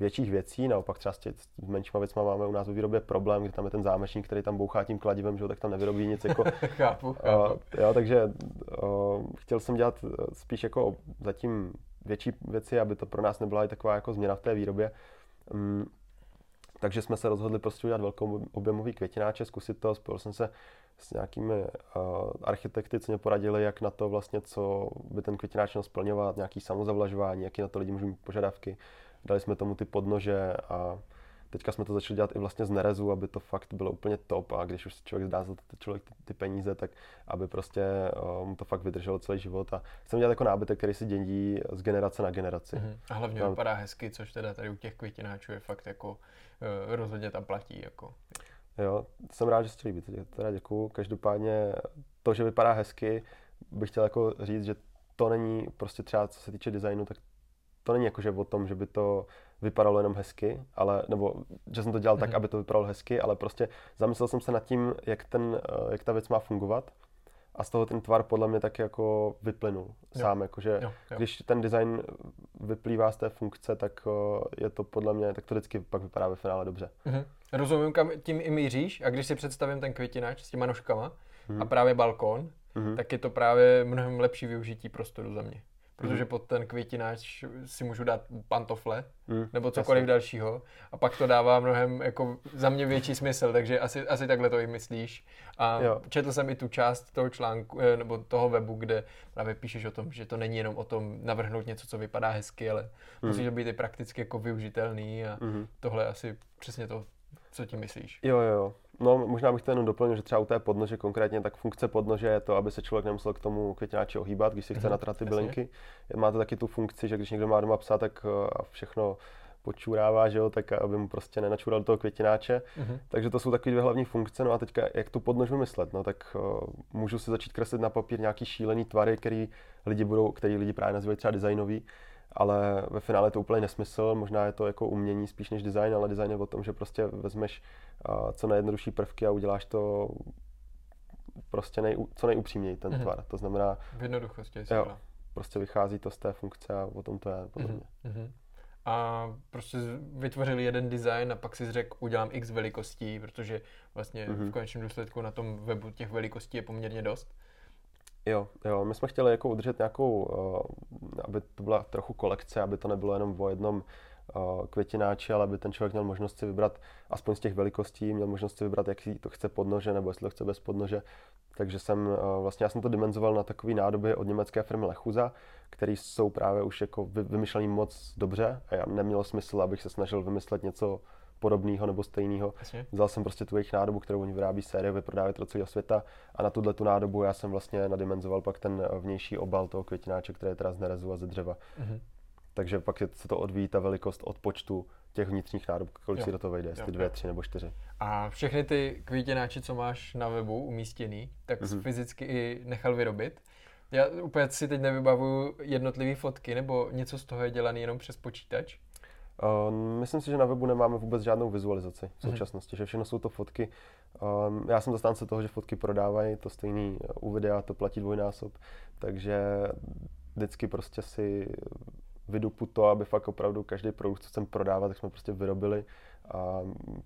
větších věcí, naopak třeba s, tě, s menšíma věcmi máme u nás ve výrobě problém, kdy tam je ten zámečník, který tam bouchá tím kladivem, že tak tam nevyrobí nic jako... [laughs] chápu, chápu. Uh, jo, takže uh, chtěl jsem dělat spíš jako zatím větší věci, aby to pro nás nebyla i taková jako změna v té výrobě. Um, takže jsme se rozhodli prostě udělat velkou objemový květináče, zkusit to, spojil jsem se s nějakými uh, architekty, co mě poradili, jak na to vlastně, co by ten květináč měl splňovat, nějaký samozavlažování, jaký na to lidi můžou mít požadavky. Dali jsme tomu ty podnože a Teďka jsme to začali dělat i vlastně z nerezu, aby to fakt bylo úplně top a když už si člověk zdá za to člověk ty, ty peníze, tak aby prostě uh, mu to fakt vydrželo celý život a chceme dělat jako nábytek, který se dědí z generace na generaci. Mm-hmm. A hlavně Tam... vypadá hezky, což teda tady u těch květináčů je fakt jako uh, rozhodně tam platí. Jako. Jo, jsem rád, že se ti líbí, teda děkuju. Každopádně to, že vypadá hezky, bych chtěl jako říct, že to není prostě třeba co se týče designu, tak to není jako, že o tom, že by to vypadalo jenom hezky, ale, nebo že jsem to dělal tak, mhm. aby to vypadalo hezky, ale prostě zamyslel jsem se nad tím, jak, ten, eh, jak ta věc má fungovat a z toho ten tvar podle mě tak jako vyplynul jo. sám, jakože jo, jo. když ten design vyplývá z té funkce, tak eh, je to podle mě, tak to vždycky pak vypadá ve finále dobře. Mm-hmm. Rozumím, kam tím i míříš a když si představím ten květináč s těma nožkama mm-hmm. a právě balkón, mm-hmm. tak je to právě mnohem lepší využití prostoru za mě protože mm. pod ten květináč si můžu dát pantofle mm, nebo cokoliv jasný. dalšího a pak to dává mnohem jako za mě větší smysl, takže asi, asi takhle to i myslíš. A jo. četl jsem i tu část toho článku eh, nebo toho webu, kde právě píšeš o tom, že to není jenom o tom navrhnout něco, co vypadá hezky, ale mm. musí to být i prakticky jako využitelný a mm. tohle je asi přesně to, co tím myslíš. Jo, jo, No, možná bych to jenom doplnil, že třeba u té podnože konkrétně, tak funkce podnože je to, aby se člověk nemusel k tomu květináči ohýbat, když si chce mm-hmm. natrat ty bylinky. Má to taky tu funkci, že když někdo má doma psa, tak eh, a všechno počurává, že jo, tak aby mu prostě nenačural do toho květináče. Mm-hmm. Takže to jsou takové dvě hlavní funkce. No a teďka, jak tu podnož vymyslet? No tak uh, můžu si začít kreslit na papír nějaký šílený tvary, který lidi budou, který lidi právě nazývají třeba designový ale ve finále je to úplně nesmysl, možná je to jako umění spíš než design, ale design je o tom, že prostě vezmeš co nejjednodušší prvky a uděláš to prostě nej, co nejupřímněji ten mm-hmm. tvar. To znamená... V jednoduchosti, jo, prostě vychází to z té funkce a o tom to je, podle mm-hmm. mě. Mm-hmm. A prostě vytvořili jeden design a pak si řekl, udělám x velikostí, protože vlastně mm-hmm. v konečném důsledku na tom webu těch velikostí je poměrně dost. Jo, jo, my jsme chtěli jako udržet nějakou, uh, aby to byla trochu kolekce, aby to nebylo jenom o jednom uh, květináči, ale aby ten člověk měl možnost si vybrat aspoň z těch velikostí, měl možnost si vybrat, jaký to chce podnože, nebo jestli to chce bez podnože. Takže jsem uh, vlastně, já jsem to dimenzoval na takový nádoby od německé firmy Lechuza, které jsou právě už jako vymyšlený moc dobře a já nemělo smysl, abych se snažil vymyslet něco podobného nebo stejného. Vzal jsem prostě tu jejich nádobu, kterou oni vyrábí série, vyprodávají do celého světa a na tuhle tu nádobu já jsem vlastně nadimenzoval pak ten vnější obal toho květináče, který je teda z nerezu a ze dřeva. Mm-hmm. Takže pak je, se to odvíjí ta velikost od počtu těch vnitřních nádob, kolik jo. si do toho vejde, jestli jo, dvě, tři nebo čtyři. A všechny ty květináče, co máš na webu umístěný, tak mm-hmm. fyzicky i nechal vyrobit. Já úplně si teď nevybavuju jednotlivé fotky, nebo něco z toho je dělané jenom přes počítač? Uh, myslím si, že na webu nemáme vůbec žádnou vizualizaci v mhm. současnosti, mm-hmm. že všechno jsou to fotky. Um, já jsem zastánce toho, že fotky prodávají, to stejný u videa to platí dvojnásob, takže vždycky prostě si vydupu to, aby fakt opravdu každý produkt, co chcem prodávat, tak jsme prostě vyrobili a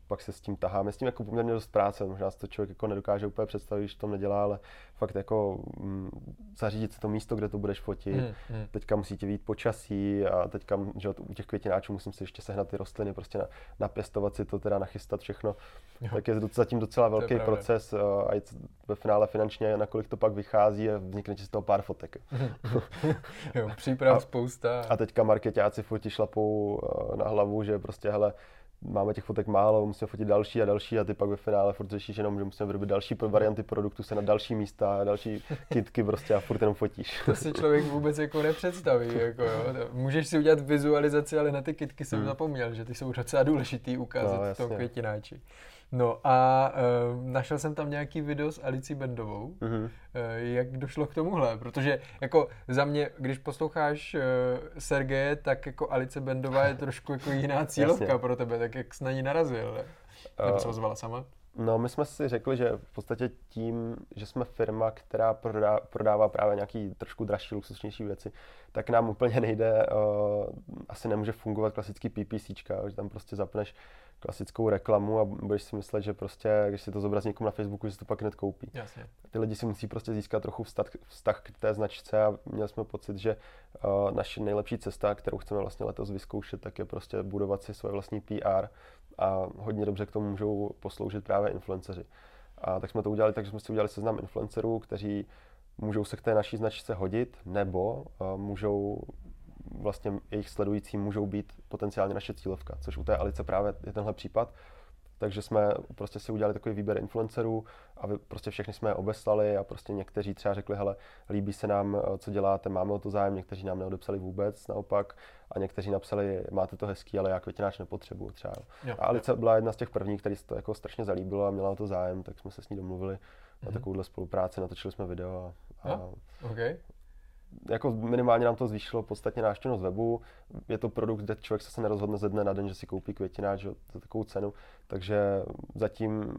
pak se s tím taháme. S tím jako poměrně dost práce, možná si to člověk jako nedokáže úplně představit, když to nedělá, ale fakt jako mm, zařídit si to místo, kde to budeš fotit. Hmm, hmm. Teďka musíte vít počasí a teďka že u těch květináčů musím si ještě sehnat ty rostliny, prostě na, napěstovat si to, teda nachystat všechno. Jo. Tak je zatím docela velký proces a i ve finále finančně, nakolik to pak vychází a vznikne ti z toho pár fotek. jo, příprav spousta. A teďka marketáci fotí šlapou na hlavu, že prostě hele, máme těch fotek málo, musíme fotit další a další a ty pak ve finále furt řešíš jenom, že musíme vyrobit další varianty produktu, se na další místa, další kitky prostě a furt jenom fotíš. To si člověk vůbec jako nepředstaví, jako jo. Můžeš si udělat vizualizaci, ale na ty kitky jsem hmm. zapomněl, že ty jsou docela důležitý ukázat no, v tom květináči. No a uh, našel jsem tam nějaký video s Alicí Bendovou, mm-hmm. uh, jak došlo k tomuhle, protože jako za mě, když posloucháš uh, Sergeje, tak jako Alice Bendová je trošku jako jiná [laughs] cílovka Jasně. pro tebe, tak jak jsi na ní narazil, ne? Nebo se ozvala sama? No, my jsme si řekli, že v podstatě tím, že jsme firma, která prodá, prodává právě nějaký trošku dražší, luxusnější věci, tak nám úplně nejde, uh, asi nemůže fungovat klasický PPC, že tam prostě zapneš klasickou reklamu a budeš si myslet, že prostě, když si to zobrazí někomu na Facebooku, že si to pak hned koupí. Jasně. Ty lidi si musí prostě získat trochu vztah, vztah k té značce a měli jsme pocit, že uh, naše nejlepší cesta, kterou chceme vlastně letos vyzkoušet, tak je prostě budovat si svoje vlastní PR a hodně dobře k tomu můžou posloužit právě influenceři. A tak jsme to udělali, takže jsme si udělali seznam influencerů, kteří můžou se k té naší značce hodit, nebo uh, můžou vlastně jejich sledující můžou být potenciálně naše cílovka, což u té Alice právě je tenhle případ. Takže jsme prostě si udělali takový výběr influencerů a prostě všechny jsme je obeslali a prostě někteří třeba řekli, hele, líbí se nám, eh, co děláte, máme o to zájem, někteří nám neodepsali vůbec, naopak, a někteří napsali, máte to hezký, ale já květináč nepotřebuju třeba. Jo, a Alice byla jedna z těch prvních, který se to jako strašně zalíbilo a měla o to zájem, tak jsme se s ní domluvili mm-hmm. na mhm. takovouhle spolupráci, natočili jsme video a, a okay jako minimálně nám to zvýšilo podstatně návštěvnost webu. Je to produkt, kde člověk se nerozhodne ze dne na den, že si koupí květináč za takovou cenu, takže zatím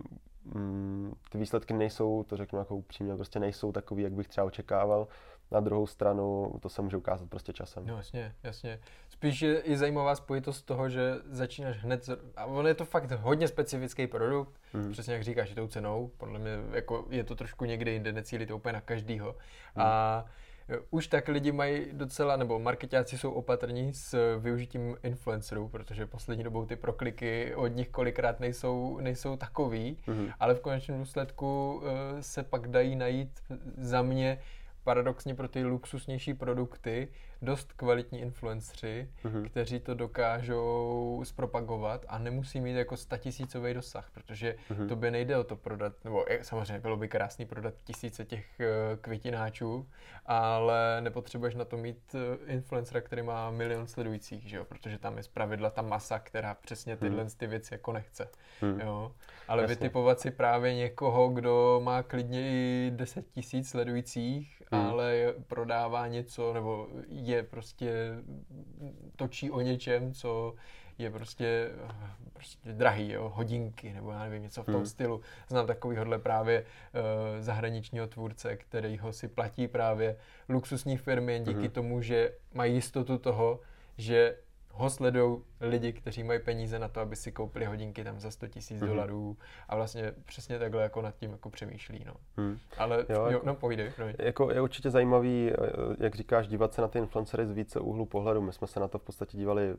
mm, ty výsledky nejsou, to řeknu jako upřímně, prostě nejsou takový, jak bych třeba očekával. Na druhou stranu to se může ukázat prostě časem. No jasně, jasně. Spíš je i zajímavá spojitost toho, že začínáš hned, z... a on je to fakt hodně specifický produkt, mm. přesně jak říkáš, tou cenou, podle mě jako je to trošku někde jinde, necílí to úplně na každýho. Mm. A už tak lidi mají docela, nebo marketáci jsou opatrní s využitím influencerů, protože poslední dobou ty prokliky od nich kolikrát nejsou, nejsou takový, mm-hmm. ale v konečném důsledku eh, se pak dají najít za mě paradoxně pro ty luxusnější produkty dost kvalitní influenceri, mm-hmm. kteří to dokážou zpropagovat a nemusí mít jako statisícový dosah, protože mm-hmm. to by nejde o to prodat, nebo samozřejmě bylo by krásný prodat tisíce těch eh, květináčů, ale nepotřebuješ na to mít eh, influencera, který má milion sledujících, že jo? protože tam je zpravidla ta masa, která přesně tyhle mm. ty věci jako nechce. Mm. Jo? Ale Jasně. vytipovat si právě někoho, kdo má klidně i 10 tisíc sledujících, mm. ale prodává něco, nebo je prostě točí o něčem, co je prostě, prostě drahý, jo, hodinky, nebo já nevím, něco v tom hmm. stylu. Znám takovýhodle právě uh, zahraničního tvůrce, který ho si platí právě luxusní firmy jen díky hmm. tomu, že mají jistotu toho, že ho sledují lidi, kteří mají peníze na to, aby si koupili hodinky tam za 100 tisíc mm-hmm. dolarů a vlastně přesně takhle jako nad tím jako přemýšlí, no. Hmm. Ale jo, jo, jako, no pojde. No. Jako je určitě zajímavý, eh, jak říkáš, dívat se na ty influencery z více úhlu pohledu. My jsme se na to v podstatě dívali,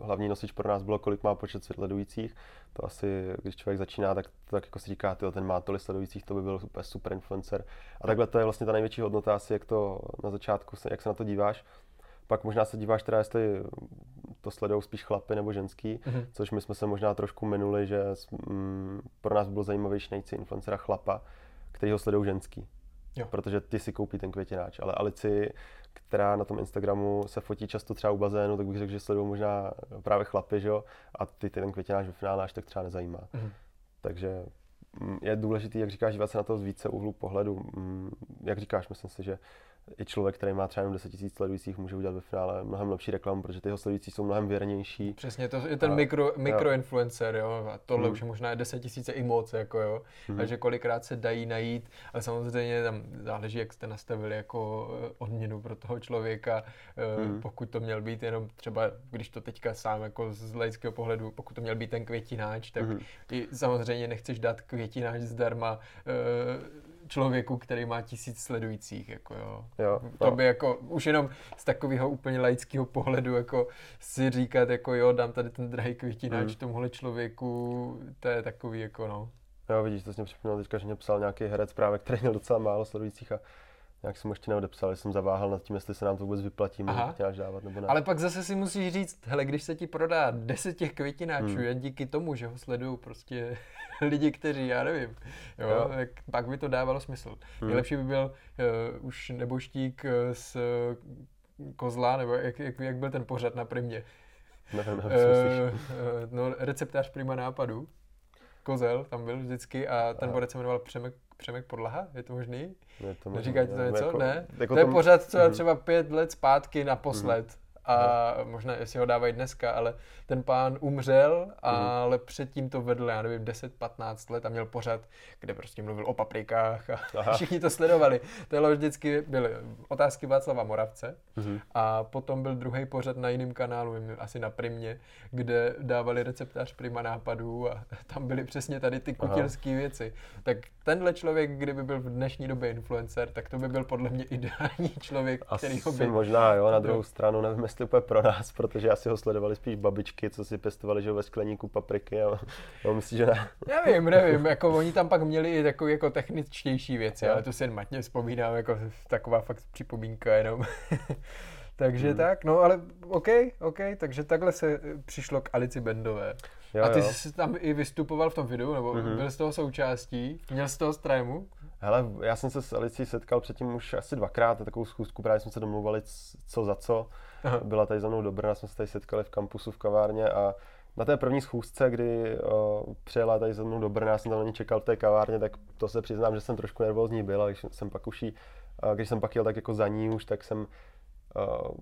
hlavní nosič pro nás bylo, kolik má počet sledujících. To asi, když člověk začíná, tak, tak jako si říká, tyjo, ten má tolik sledujících, to by byl super, super influencer. A takhle to je vlastně ta největší hodnota asi, jak to na začátku, jak se na to díváš. Pak možná se díváš teda, jestli to sledují spíš chlapy nebo ženský, mm-hmm. což my jsme se možná trošku minuli, že mm, pro nás bylo zajímavější najít si influencera chlapa, který ho sledují ženský. Jo. Protože ty si koupí ten květináč, ale Alici, která na tom Instagramu se fotí často třeba u bazénu, tak bych řekl, že sledují možná právě chlapy, že jo? A ty, ty ten květináč ve finále až tak třeba nezajímá. Mm-hmm. Takže mm, je důležité, jak říkáš, dívat se na to z více úhlu pohledu. Mm, jak říkáš, myslím si, že i člověk, který má třeba 10 000 sledujících, může udělat ve finále mnohem lepší reklamu, protože ty jeho sledující jsou mnohem věrnější. Přesně, to je ten a, mikro, mikroinfluencer, jo, a tohle hmm. už je možná 10 000 i moc, jako jo, hmm. takže kolikrát se dají najít, ale samozřejmě tam záleží, jak jste nastavili jako eh, odměnu pro toho člověka, eh, hmm. pokud to měl být jenom třeba, když to teďka sám jako z laického pohledu, pokud to měl být ten květináč, tak hmm. i samozřejmě nechceš dát květináč zdarma, uh, člověku, který má tisíc sledujících, jako jo. jo to by jako, už jenom z takového úplně laického pohledu, jako si říkat, jako jo, dám tady ten drahý květináč mm. tomuhle člověku, to je takový, jako no. Jo, vidíš, to jsi mě připomněl teďka, že mě psal nějaký herec právě, který měl docela málo sledujících a nějak jsem ještě neodepsal, jsem zaváhal nad tím, jestli se nám to vůbec vyplatí, chtěláš dávat nebo ne. Ale pak zase si musíš říct, hele, když se ti prodá 10 těch květináčů hmm. jen díky tomu, že ho sledují prostě [laughs] lidi, kteří, já nevím, jo, jo. tak pak by to dávalo smysl. Hmm. Nejlepší by byl uh, už neboštík eh, z uh, kozla, nebo jak, jak, jak byl ten pořad na primě. Nevím, nevím, uh, uh, no, receptář prima nápadu. Kozel tam byl vždycky a ten pořad se jmenoval Přemek Přemek Podlaha, je to možný? Je to možný, Neříkáte to něco? Jako, ne? Jako to je tom... pořád, co mm-hmm. třeba pět let zpátky naposled. Mm-hmm a no. možná jestli ho dávají dneska, ale ten pán umřel, mm. ale předtím to vedl, já nevím, 10-15 let a měl pořad, kde prostě mluvil o paprikách a Aha. [laughs] všichni to sledovali. To vždycky byly otázky Václava Moravce mm. a potom byl druhý pořad na jiném kanálu, asi na Primě, kde dávali receptář Prima nápadů a [laughs] tam byly přesně tady ty kutilské věci. Tak tenhle člověk, kdyby byl v dnešní době influencer, tak to by byl podle mě [laughs] ideální člověk, který ho by... možná, jo, na druhou stranu nevím, jestli úplně pro nás, protože asi ho sledovali spíš babičky, co si pěstovali, že ve skleníku papriky a [laughs] no, myslím, že ne. Nevím, nevím, jako oni tam pak měli i takové jako techničtější věci, ale to si jen matně vzpomínám, jako taková fakt připomínka jenom. [laughs] Takže hmm. tak, no ale OK, OK, takže takhle se přišlo k Alici Bendové. Jo, a ty jo. jsi tam i vystupoval v tom videu, nebo mm-hmm. byl z toho součástí? Měl z toho streamu? Hele, já jsem se s Alicí setkal předtím už asi dvakrát, na takovou schůzku, právě jsme se domluvali co za co. Byla tady za mnou do Brna, jsme se tady setkali v kampusu v kavárně a na té první schůzce, kdy o, přijela tady za mnou do Brna, já jsem tam na ní čekal v té kavárně, tak to se přiznám, že jsem trošku nervózní byl, a když jsem pak už jí, když jsem pak jel tak jako za ní už, tak jsem o,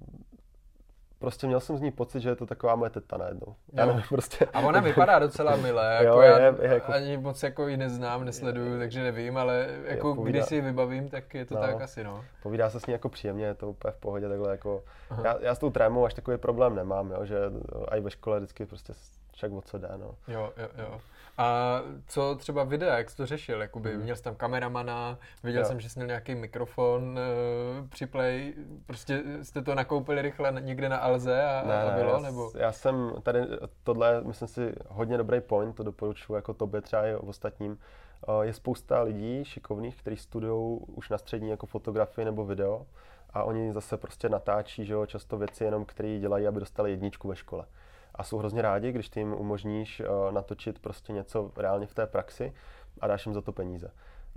prostě měl jsem z ní pocit, že je to taková moje teta najednou. Já nevím, prostě. A ona vypadá docela milé, [laughs] jako jo, já je, je, jako... ani moc jako ji neznám, nesleduju, takže nevím, ale jako jo, povídá... když si ji vybavím, tak je to no, tak asi, no. Povídá se s ní jako příjemně, je to úplně v pohodě, takhle jako, já, já, s tou trémou až takový problém nemám, jo, že i ve škole vždycky prostě však o co jde, no. Jo, jo, jo. A co třeba videa, jak jsi to řešil? Jakoby, hmm. Měl jsi tam kameramana, viděl jo. jsem, že jsi měl nějaký mikrofon uh, při play, prostě jste to nakoupili rychle někde na Alze a, ne, a bylo? Já, nebo? já jsem tady, tohle, myslím si, hodně dobrý point, to doporučuji jako tobě třeba i ostatním. Uh, je spousta lidí šikovných, kteří studují už na střední jako fotografii nebo video a oni zase prostě natáčí, že jo, často věci jenom, které dělají, aby dostali jedničku ve škole a jsou hrozně rádi, když ty jim umožníš uh, natočit prostě něco reálně v té praxi a dáš jim za to peníze.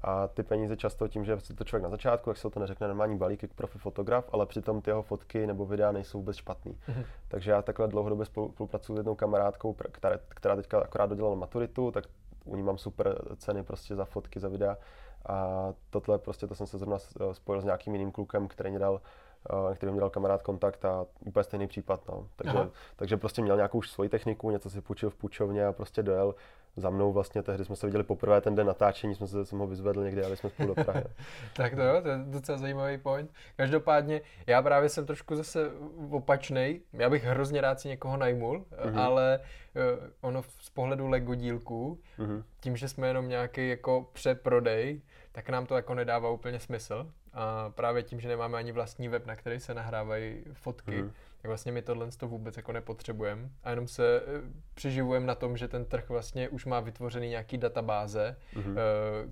A ty peníze často tím, že se to člověk na začátku, jak se to neřekne normální balík jak profi fotograf, ale přitom ty jeho fotky nebo videa nejsou vůbec špatný. Mm-hmm. Takže já takhle dlouhodobě spolupracuji s jednou kamarádkou, která, která teďka akorát dodělala maturitu, tak u ní mám super ceny prostě za fotky, za videa. A tohle prostě, to jsem se zrovna spojil s nějakým jiným klukem, který mi dal na kterým měl kamarád kontakt a úplně stejný případ. No. Takže, takže prostě měl nějakou už svoji techniku, něco si půjčil v půjčovně a prostě dojel za mnou vlastně tehdy jsme se viděli poprvé ten den natáčení, jsme se, jsem ho vyzvedl někdy, ale jsme spolu do Prahy. [laughs] tak to jo, to je docela zajímavý point. Každopádně já právě jsem trošku zase opačnej. Já bych hrozně rád si někoho najmul, mm-hmm. ale uh, ono z pohledu Lego dílků, mm-hmm. tím, že jsme jenom nějaký jako přeprodej, tak nám to jako nedává úplně smysl. A právě tím, že nemáme ani vlastní web, na který se nahrávají fotky, mm. Tak vlastně my tohle to vůbec jako nepotřebujeme. A jenom se eh, přiživujeme na tom, že ten trh vlastně už má vytvořený nějaký databáze, mm.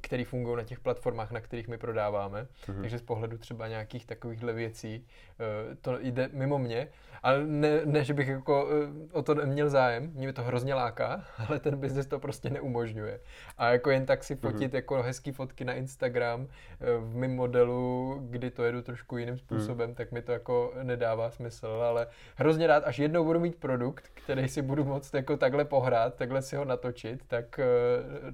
který fungují na těch platformách, na kterých my prodáváme. Mm. Takže z pohledu třeba nějakých takovýchhle věcí eh, to jde mimo mě. Ale ne, ne, že bych jako o to neměl zájem, mě to hrozně láká, [laughs] ale ten biznis to prostě neumožňuje. A jako jen tak si fotit mm. jako hezký fotky na Instagram v mém modelu kdy to jedu trošku jiným způsobem, hmm. tak mi to jako nedává smysl, ale hrozně rád, až jednou budu mít produkt, který si budu moct jako takhle pohrát, takhle si ho natočit, tak eh,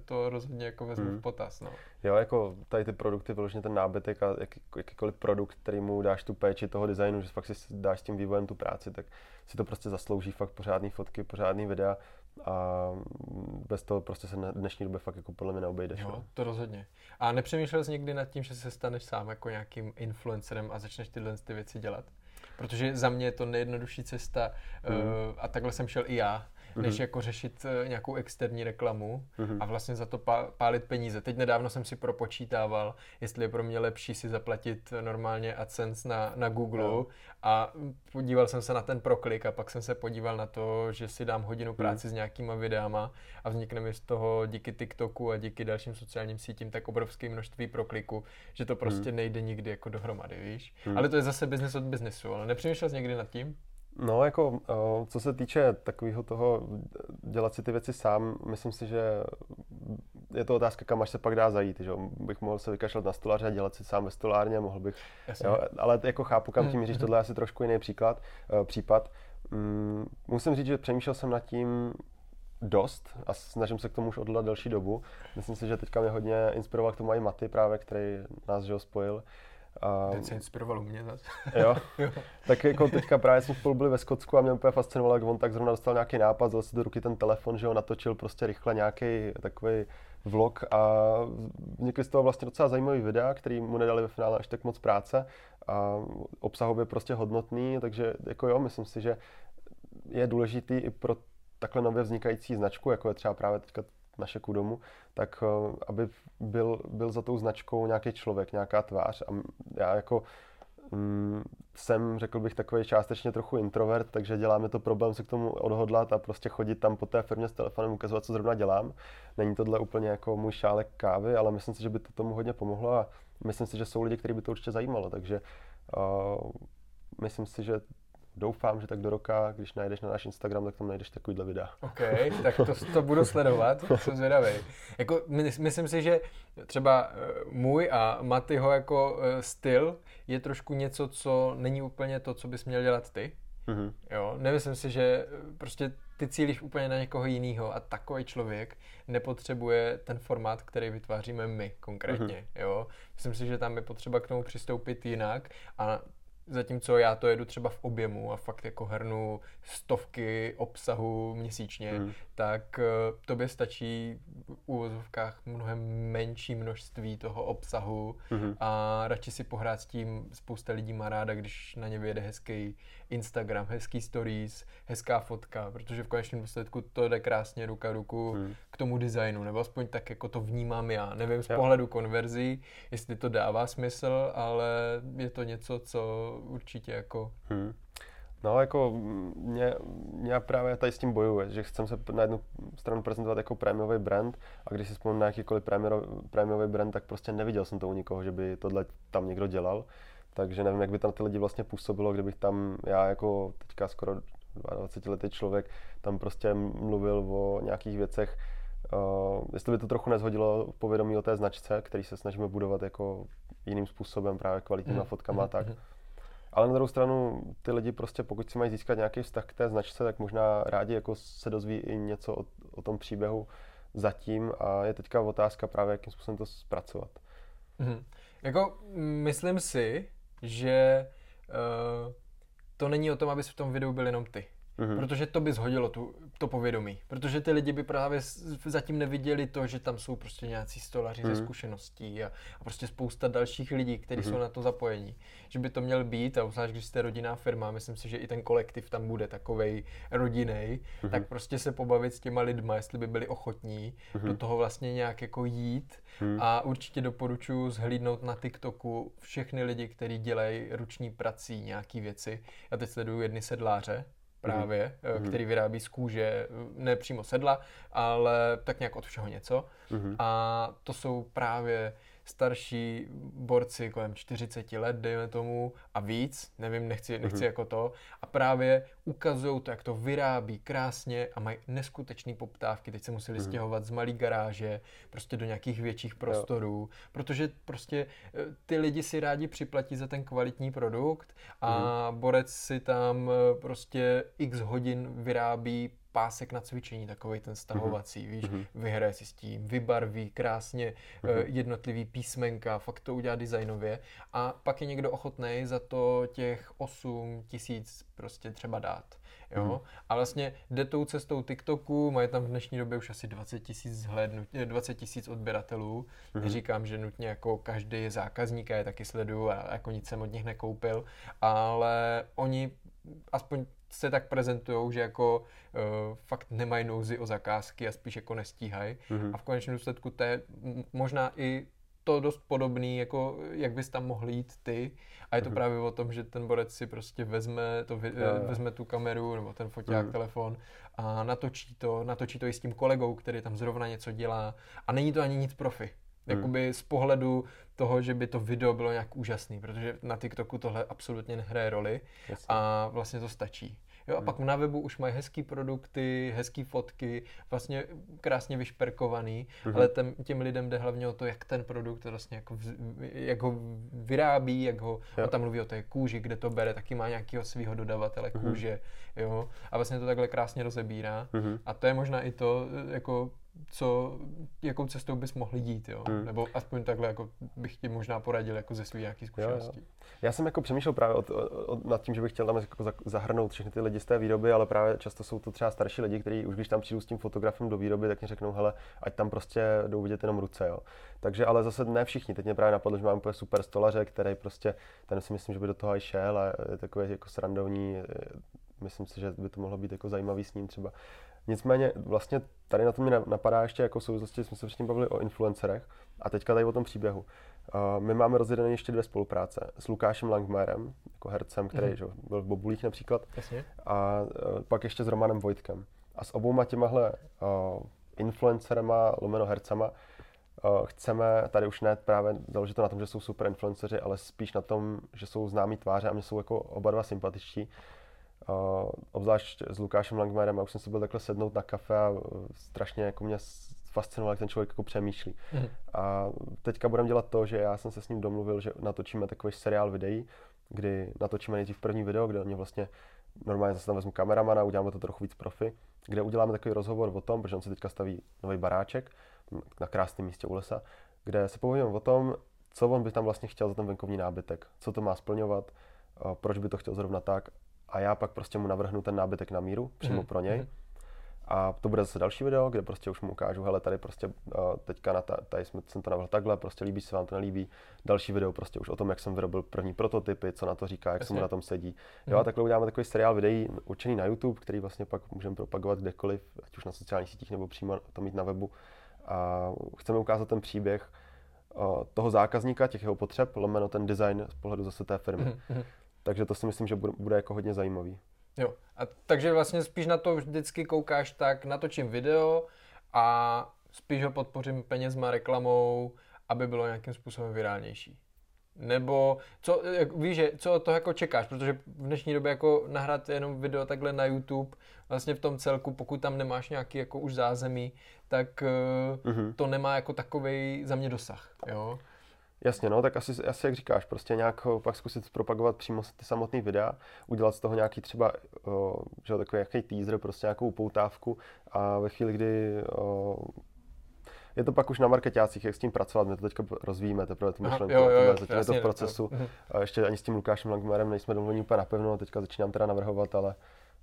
to rozhodně jako vezmu hmm. v potaz. No. Jo, jako tady ty produkty, vyloženě ten nábytek a jaký, jakýkoliv produkt, který mu dáš tu péči toho designu, že fakt si dáš s tím vývojem tu práci, tak si to prostě zaslouží fakt pořádný fotky, pořádný videa a bez toho prostě se na dnešní době fakt jako podle mě neobejdeš. Jo, no. to rozhodně. A nepřemýšlel jsi někdy nad tím, že se staneš sám jako nějakým influencerem a začneš tyhle ty věci dělat? Protože za mě je to nejjednodušší cesta mm. uh, a takhle jsem šel i já mm-hmm. než jako řešit uh, nějakou externí reklamu mm-hmm. a vlastně za to pálit peníze. Teď nedávno jsem si propočítával, jestli je pro mě lepší si zaplatit normálně AdSense na, na Google no. a podíval jsem se na ten proklik a pak jsem se podíval na to, že si dám hodinu mhm. práci mm. s nějakýma videama a vznikne mi z toho díky TikToku a díky dalším sociálním sítím tak obrovské množství prokliku, že to prostě mm. nejde nikdy jako dohromady, víš. Mm. Ale to je zase business od biznesu, ale nepřemýšlel jsi někdy nad tím? No, jako co se týče takového toho dělat si ty věci sám, myslím si, že je to otázka, kam až se pak dá zajít, že bych mohl se vykašlat na stolaře a dělat si sám ve stolárně, mohl bych, jo, ale jako chápu, kam tím míříš, tohle je asi trošku jiný příklad, případ. Mm, musím říct, že přemýšlel jsem nad tím dost a snažím se k tomu už odhledat delší dobu. Myslím si, že teďka mě hodně inspiroval k tomu i Maty právě, který nás že spojil. A... Ten se inspiroval u mě zase. jo. [laughs] jo. tak jako teďka právě jsme spolu byli ve Skotsku a mě úplně fascinovalo, jak on tak zrovna dostal nějaký nápad, vzal si do ruky ten telefon, že ho natočil prostě rychle nějaký takový vlog a vznikly z toho vlastně docela zajímavý videa, který mu nedali ve finále až tak moc práce a obsahově prostě hodnotný, takže jako jo, myslím si, že je důležitý i pro takhle nově vznikající značku, jako je třeba právě teďka naše Kudomu, tak eh, aby byl, byl za tou značkou nějaký člověk, nějaká tvář. A já jako mm, jsem, řekl bych, takový částečně trochu introvert, takže děláme to problém se k tomu odhodlat a prostě chodit tam po té firmě s telefonem, ukazovat, co zrovna dělám. Není tohle úplně jako můj šálek kávy, ale myslím si, že by to tomu hodně pomohlo a myslím si, že jsou lidi, kteří by to určitě zajímalo, takže uh, myslím si, že doufám, že tak do roka, když najdeš na náš Instagram, tak tam najdeš takovýhle videa. OK, tak to, to budu [laughs] sledovat, jsem zvědavý. Jako, myslím si, že třeba eh, můj a Matyho jako eh, styl je trošku něco, co není úplně to, co bys měl dělat ty. Mm-hmm. Jo, nemyslím si, že eh, prostě ty cílíš úplně na někoho jiného a takový člověk nepotřebuje ten formát, který vytváříme my konkrétně. Mm-hmm. Jo? Myslím si, že tam je potřeba k tomu přistoupit jinak a Zatímco já to jedu třeba v objemu a fakt jako hrnu stovky obsahu měsíčně, hmm. tak uh, tobě stačí v úvozovkách mnohem menší množství toho obsahu hmm. a radši si pohrát s tím, spousta lidí má ráda, když na ně vyjede hezký Instagram, hezký stories, hezká fotka, protože v konečném důsledku to jde krásně ruka ruku hmm. k tomu designu, nebo aspoň tak, jako to vnímám já. Nevím z pohledu konverzí, jestli to dává smysl, ale je to něco, co určitě jako... Hmm. No, jako mě, mě právě tady s tím bojuje, že chcem se na jednu stranu prezentovat jako prémiový brand a když si vzpomínám na jakýkoliv prémiový brand, tak prostě neviděl jsem to u nikoho, že by tohle tam někdo dělal. Takže nevím, jak by tam ty lidi vlastně působilo, kdybych tam já jako teďka skoro 22 letý člověk tam prostě mluvil o nějakých věcech, Uh, jestli by to trochu nezhodilo povědomí o té značce, který se snažíme budovat jako jiným způsobem, právě kvalitníma mm. fotkama a tak. Ale na druhou stranu ty lidi prostě, pokud si mají získat nějaký vztah k té značce, tak možná rádi jako se dozví i něco o, o tom příběhu zatím a je teďka otázka právě, jakým způsobem to zpracovat. Mm. Jako myslím si, že uh, to není o tom, aby v tom videu byl jenom ty. Mm-hmm. Protože to by zhodilo tu, to povědomí. Protože ty lidi by právě zatím neviděli to, že tam jsou prostě nějací stolaři mm-hmm. ze mhm. zkušeností a, a prostě spousta dalších lidí, kteří mm-hmm. jsou na to zapojení. Že by to měl být, a zvlášť když jste rodinná firma, myslím si, že i ten kolektiv tam bude takovej rodinej, mm-hmm. tak prostě se pobavit s těma lidma, jestli by byli ochotní mm-hmm. do toho vlastně nějak jako jít. Mm-hmm. A určitě doporučuji zhlídnout na TikToku všechny lidi, kteří dělají ruční prací nějaký věci. Já teď sleduju jedny sedláře, právě, mm-hmm. který vyrábí z kůže, ne přímo sedla, ale tak nějak od všeho něco. Mm-hmm. A to jsou právě starší borci kolem 40 let, dejme tomu, a víc, nevím, nechci, nechci mm-hmm. jako to, a právě ukazují to, jak to vyrábí krásně a mají neskutečné poptávky. Teď se museli mm-hmm. stěhovat z malý garáže, prostě do nějakých větších prostorů, jo. protože prostě eh, ty lidi si rádi připlatí za ten kvalitní produkt a mm-hmm. borec si tam eh, prostě x hodin vyrábí pásek na cvičení, takový ten stahovací, mm-hmm. víš, mm-hmm. vyhraje si s tím, vybarví krásně mm-hmm. jednotlivý písmenka, fakt to udělá designově a pak je někdo ochotný za to těch 8 tisíc prostě třeba dát. Jo? Mm. A vlastně jde tou cestou TikToku, mají tam v dnešní době už asi 20 tisíc zhlédnut, 20 tisíc odběratelů. Mm. Neříkám, že nutně jako každý je zákazník, já je taky sleduju a jako nic jsem od nich nekoupil, ale oni aspoň se tak prezentují, že jako uh, fakt nemají nouzy o zakázky a spíš jako nestíhají. Mm-hmm. A v konečném důsledku to je možná i to dost podobný, jako jak bys tam mohl jít ty. A je to mm-hmm. právě o tom, že ten borec si prostě vezme, to, yeah. vezme tu kameru nebo ten foťák, mm. telefon a natočí to, natočí to i s tím kolegou, který tam zrovna něco dělá. A není to ani nic profi. Mm. Jakoby z pohledu toho, že by to video bylo nějak úžasný, protože na TikToku tohle absolutně nehraje roli Jasně. a vlastně to stačí. Jo, a hmm. pak na webu už mají hezký produkty, hezký fotky, vlastně krásně vyšperkovaný, hmm. ale těm, těm lidem jde hlavně o to, jak ten produkt vlastně jako, jak ho vyrábí, jak ho, jo. on tam mluví o té kůži, kde to bere, taky má nějakého svého dodavatele hmm. kůže, jo, a vlastně to takhle krásně rozebírá hmm. a to je možná i to, jako co, jakou cestou bys mohl jít, jo? Hmm. Nebo aspoň takhle jako bych ti možná poradil jako ze svých nějakých zkušeností. Jo, jo. Já jsem jako přemýšlel právě o, o, o, nad tím, že bych chtěl tam jako zahrnout všechny ty lidi z té výroby, ale právě často jsou to třeba starší lidi, kteří už když tam přijdu s tím fotografem do výroby, tak mi řeknou, hele, ať tam prostě jdou vidět jenom ruce, jo. Takže ale zase ne všichni. Teď mě právě napadlo, že mám úplně super stolaře, který prostě, ten si myslím, že by do toho i šel a je takový jako srandovní, myslím si, že by to mohlo být jako zajímavý s ním třeba. Nicméně vlastně tady na to mě napadá ještě jako souvislosti, jsme se předtím bavili o influencerech a teďka tady o tom příběhu. Uh, my máme rozjedené ještě dvě spolupráce s Lukášem Langmerem, jako hercem, který mm. že, byl v Bobulích například, Jasně. a uh, pak ještě s Romanem Vojtkem. A s obouma těmahle uh, influencerema, lomeno hercema, Uh, chceme tady už ne právě založit to na tom, že jsou super influenceři, ale spíš na tom, že jsou známí tváře a mě jsou jako oba dva sympatičtí. Uh, obzvlášť s Lukášem Langmerem, a už jsem si byl takhle sednout na kafe a strašně jako mě fascinoval, jak ten člověk jako přemýšlí. Mm. A teďka budeme dělat to, že já jsem se s ním domluvil, že natočíme takový seriál videí, kdy natočíme nejdřív první video, kde oni vlastně normálně zase tam vezmu kameramana, uděláme to trochu víc profi, kde uděláme takový rozhovor o tom, protože on se teďka staví nový baráček na krásném místě u lesa, kde se povíme o tom, co on by tam vlastně chtěl za ten venkovní nábytek, co to má splňovat, proč by to chtěl zrovna tak. A já pak prostě mu navrhnu ten nábytek na míru, přímo mm-hmm. pro něj. Mm-hmm. A to bude zase další video, kde prostě už mu ukážu, hele, tady prostě uh, teďka na ta, tady jsme, jsem to navrhl takhle, prostě líbí se vám to nelíbí. Další video prostě už o tom, jak jsem vyrobil první prototypy, co na to říká, jak Jasně. se mu na tom sedí. Jo, a mhm. takhle uděláme takový seriál videí určený na YouTube, který vlastně pak můžeme propagovat kdekoliv, ať už na sociálních sítích nebo přímo to mít na webu. A chceme ukázat ten příběh uh, toho zákazníka, těch jeho potřeb, lomeno ten design z pohledu zase té firmy. Mm-hmm. Takže to si myslím, že bude, bude jako hodně zajímavý. Jo, a takže vlastně spíš na to vždycky koukáš tak, natočím video a spíš ho podpořím penězma, reklamou, aby bylo nějakým způsobem virálnější. Nebo co, jak, víš, že, co od toho jako čekáš, protože v dnešní době jako nahrát jenom video takhle na YouTube, vlastně v tom celku, pokud tam nemáš nějaký jako už zázemí, tak uh-huh. to nemá jako takový za mě dosah, jo. Jasně, no, tak asi, asi jak říkáš, prostě nějak pak zkusit propagovat přímo ty samotné videa, udělat z toho nějaký třeba, o, že takový nějaký teaser, prostě nějakou poutávku a ve chvíli, kdy o, je to pak už na marketácích, jak s tím pracovat, my to teďka rozvíjíme teprve tu myšlenku, jo, jo, jo, zatím je to v procesu, jo. a ještě ani s tím Lukášem Langmerem nejsme domluveni úplně napevno, teďka začínám teda navrhovat, ale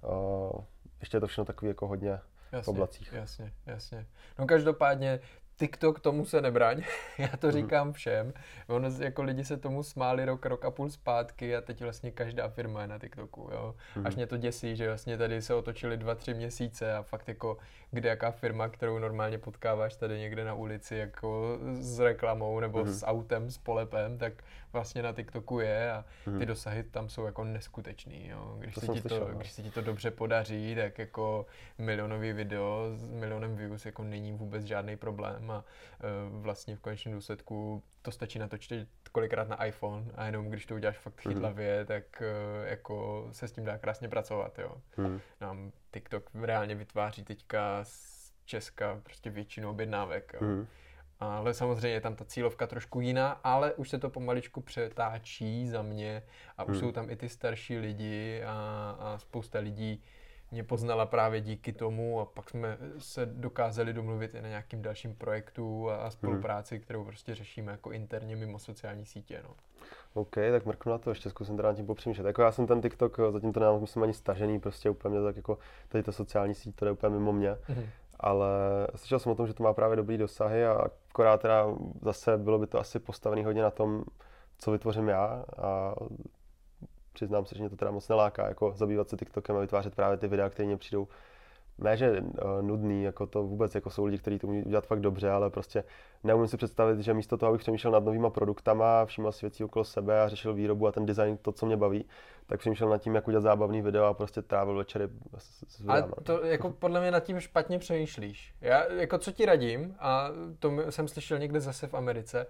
o, ještě je to všechno takový jako hodně jasně, v oblacích. Jasně, jasně. No každopádně TikTok tomu se nebraň, [laughs] já to mhm. říkám všem. Ono, jako lidi se tomu smáli rok, rok a půl zpátky a teď vlastně každá firma je na TikToku, jo. Mm. Až mě to děsí, že vlastně tady se otočili dva, tři měsíce a fakt jako kde jaká firma, kterou normálně potkáváš tady někde na ulici jako s reklamou nebo mm. s autem, s polepem, tak vlastně na TikToku je a ty mm. dosahy tam jsou jako neskutečný, jo. Když, to se ti to, no. když se ti to dobře podaří, tak jako milionový video s milionem views jako není vůbec žádný problém a uh, vlastně v konečném důsledku to stačí natočit kolikrát na iPhone a jenom když to uděláš fakt mhm. chytlavě, mm. tak uh, jako se s tím dá krásně pracovat, jo. Mm. Nám TikTok reálně vytváří teďka z Česka prostě většinu objednávek, jo. Mm. Ale samozřejmě je tam ta cílovka trošku jiná, ale už se to pomaličku přetáčí za mě a už mm. jsou tam i ty starší lidi a, a spousta lidí, mě poznala právě díky tomu a pak jsme se dokázali domluvit i na nějakým dalším projektu a, spolupráci, kterou prostě řešíme jako interně mimo sociální sítě. No. OK, tak mrknu na to, ještě zkusím teda nad tím popřemýšlet. Jako já jsem ten TikTok, zatím to nemám, myslím, ani stažený, prostě úplně tak jako tady ta sociální síť, to je úplně mimo mě. Mm-hmm. Ale slyšel jsem o tom, že to má právě dobrý dosahy a akorát teda zase bylo by to asi postavený hodně na tom, co vytvořím já a přiznám se, že mě to teda moc neláká, jako zabývat se TikTokem a vytvářet právě ty videa, které mě přijdou ne, že uh, nudný, jako to vůbec, jako jsou lidi, kteří to umí udělat fakt dobře, ale prostě neumím si představit, že místo toho, abych přemýšlel nad novýma produktama, všímal si věcí okolo sebe a řešil výrobu a ten design, to, co mě baví, tak přemýšlel nad tím, jak udělat zábavný video a prostě trávil večery s, s Ale to jako podle mě nad tím špatně přemýšlíš. Já jako co ti radím, a to jsem slyšel někde zase v Americe,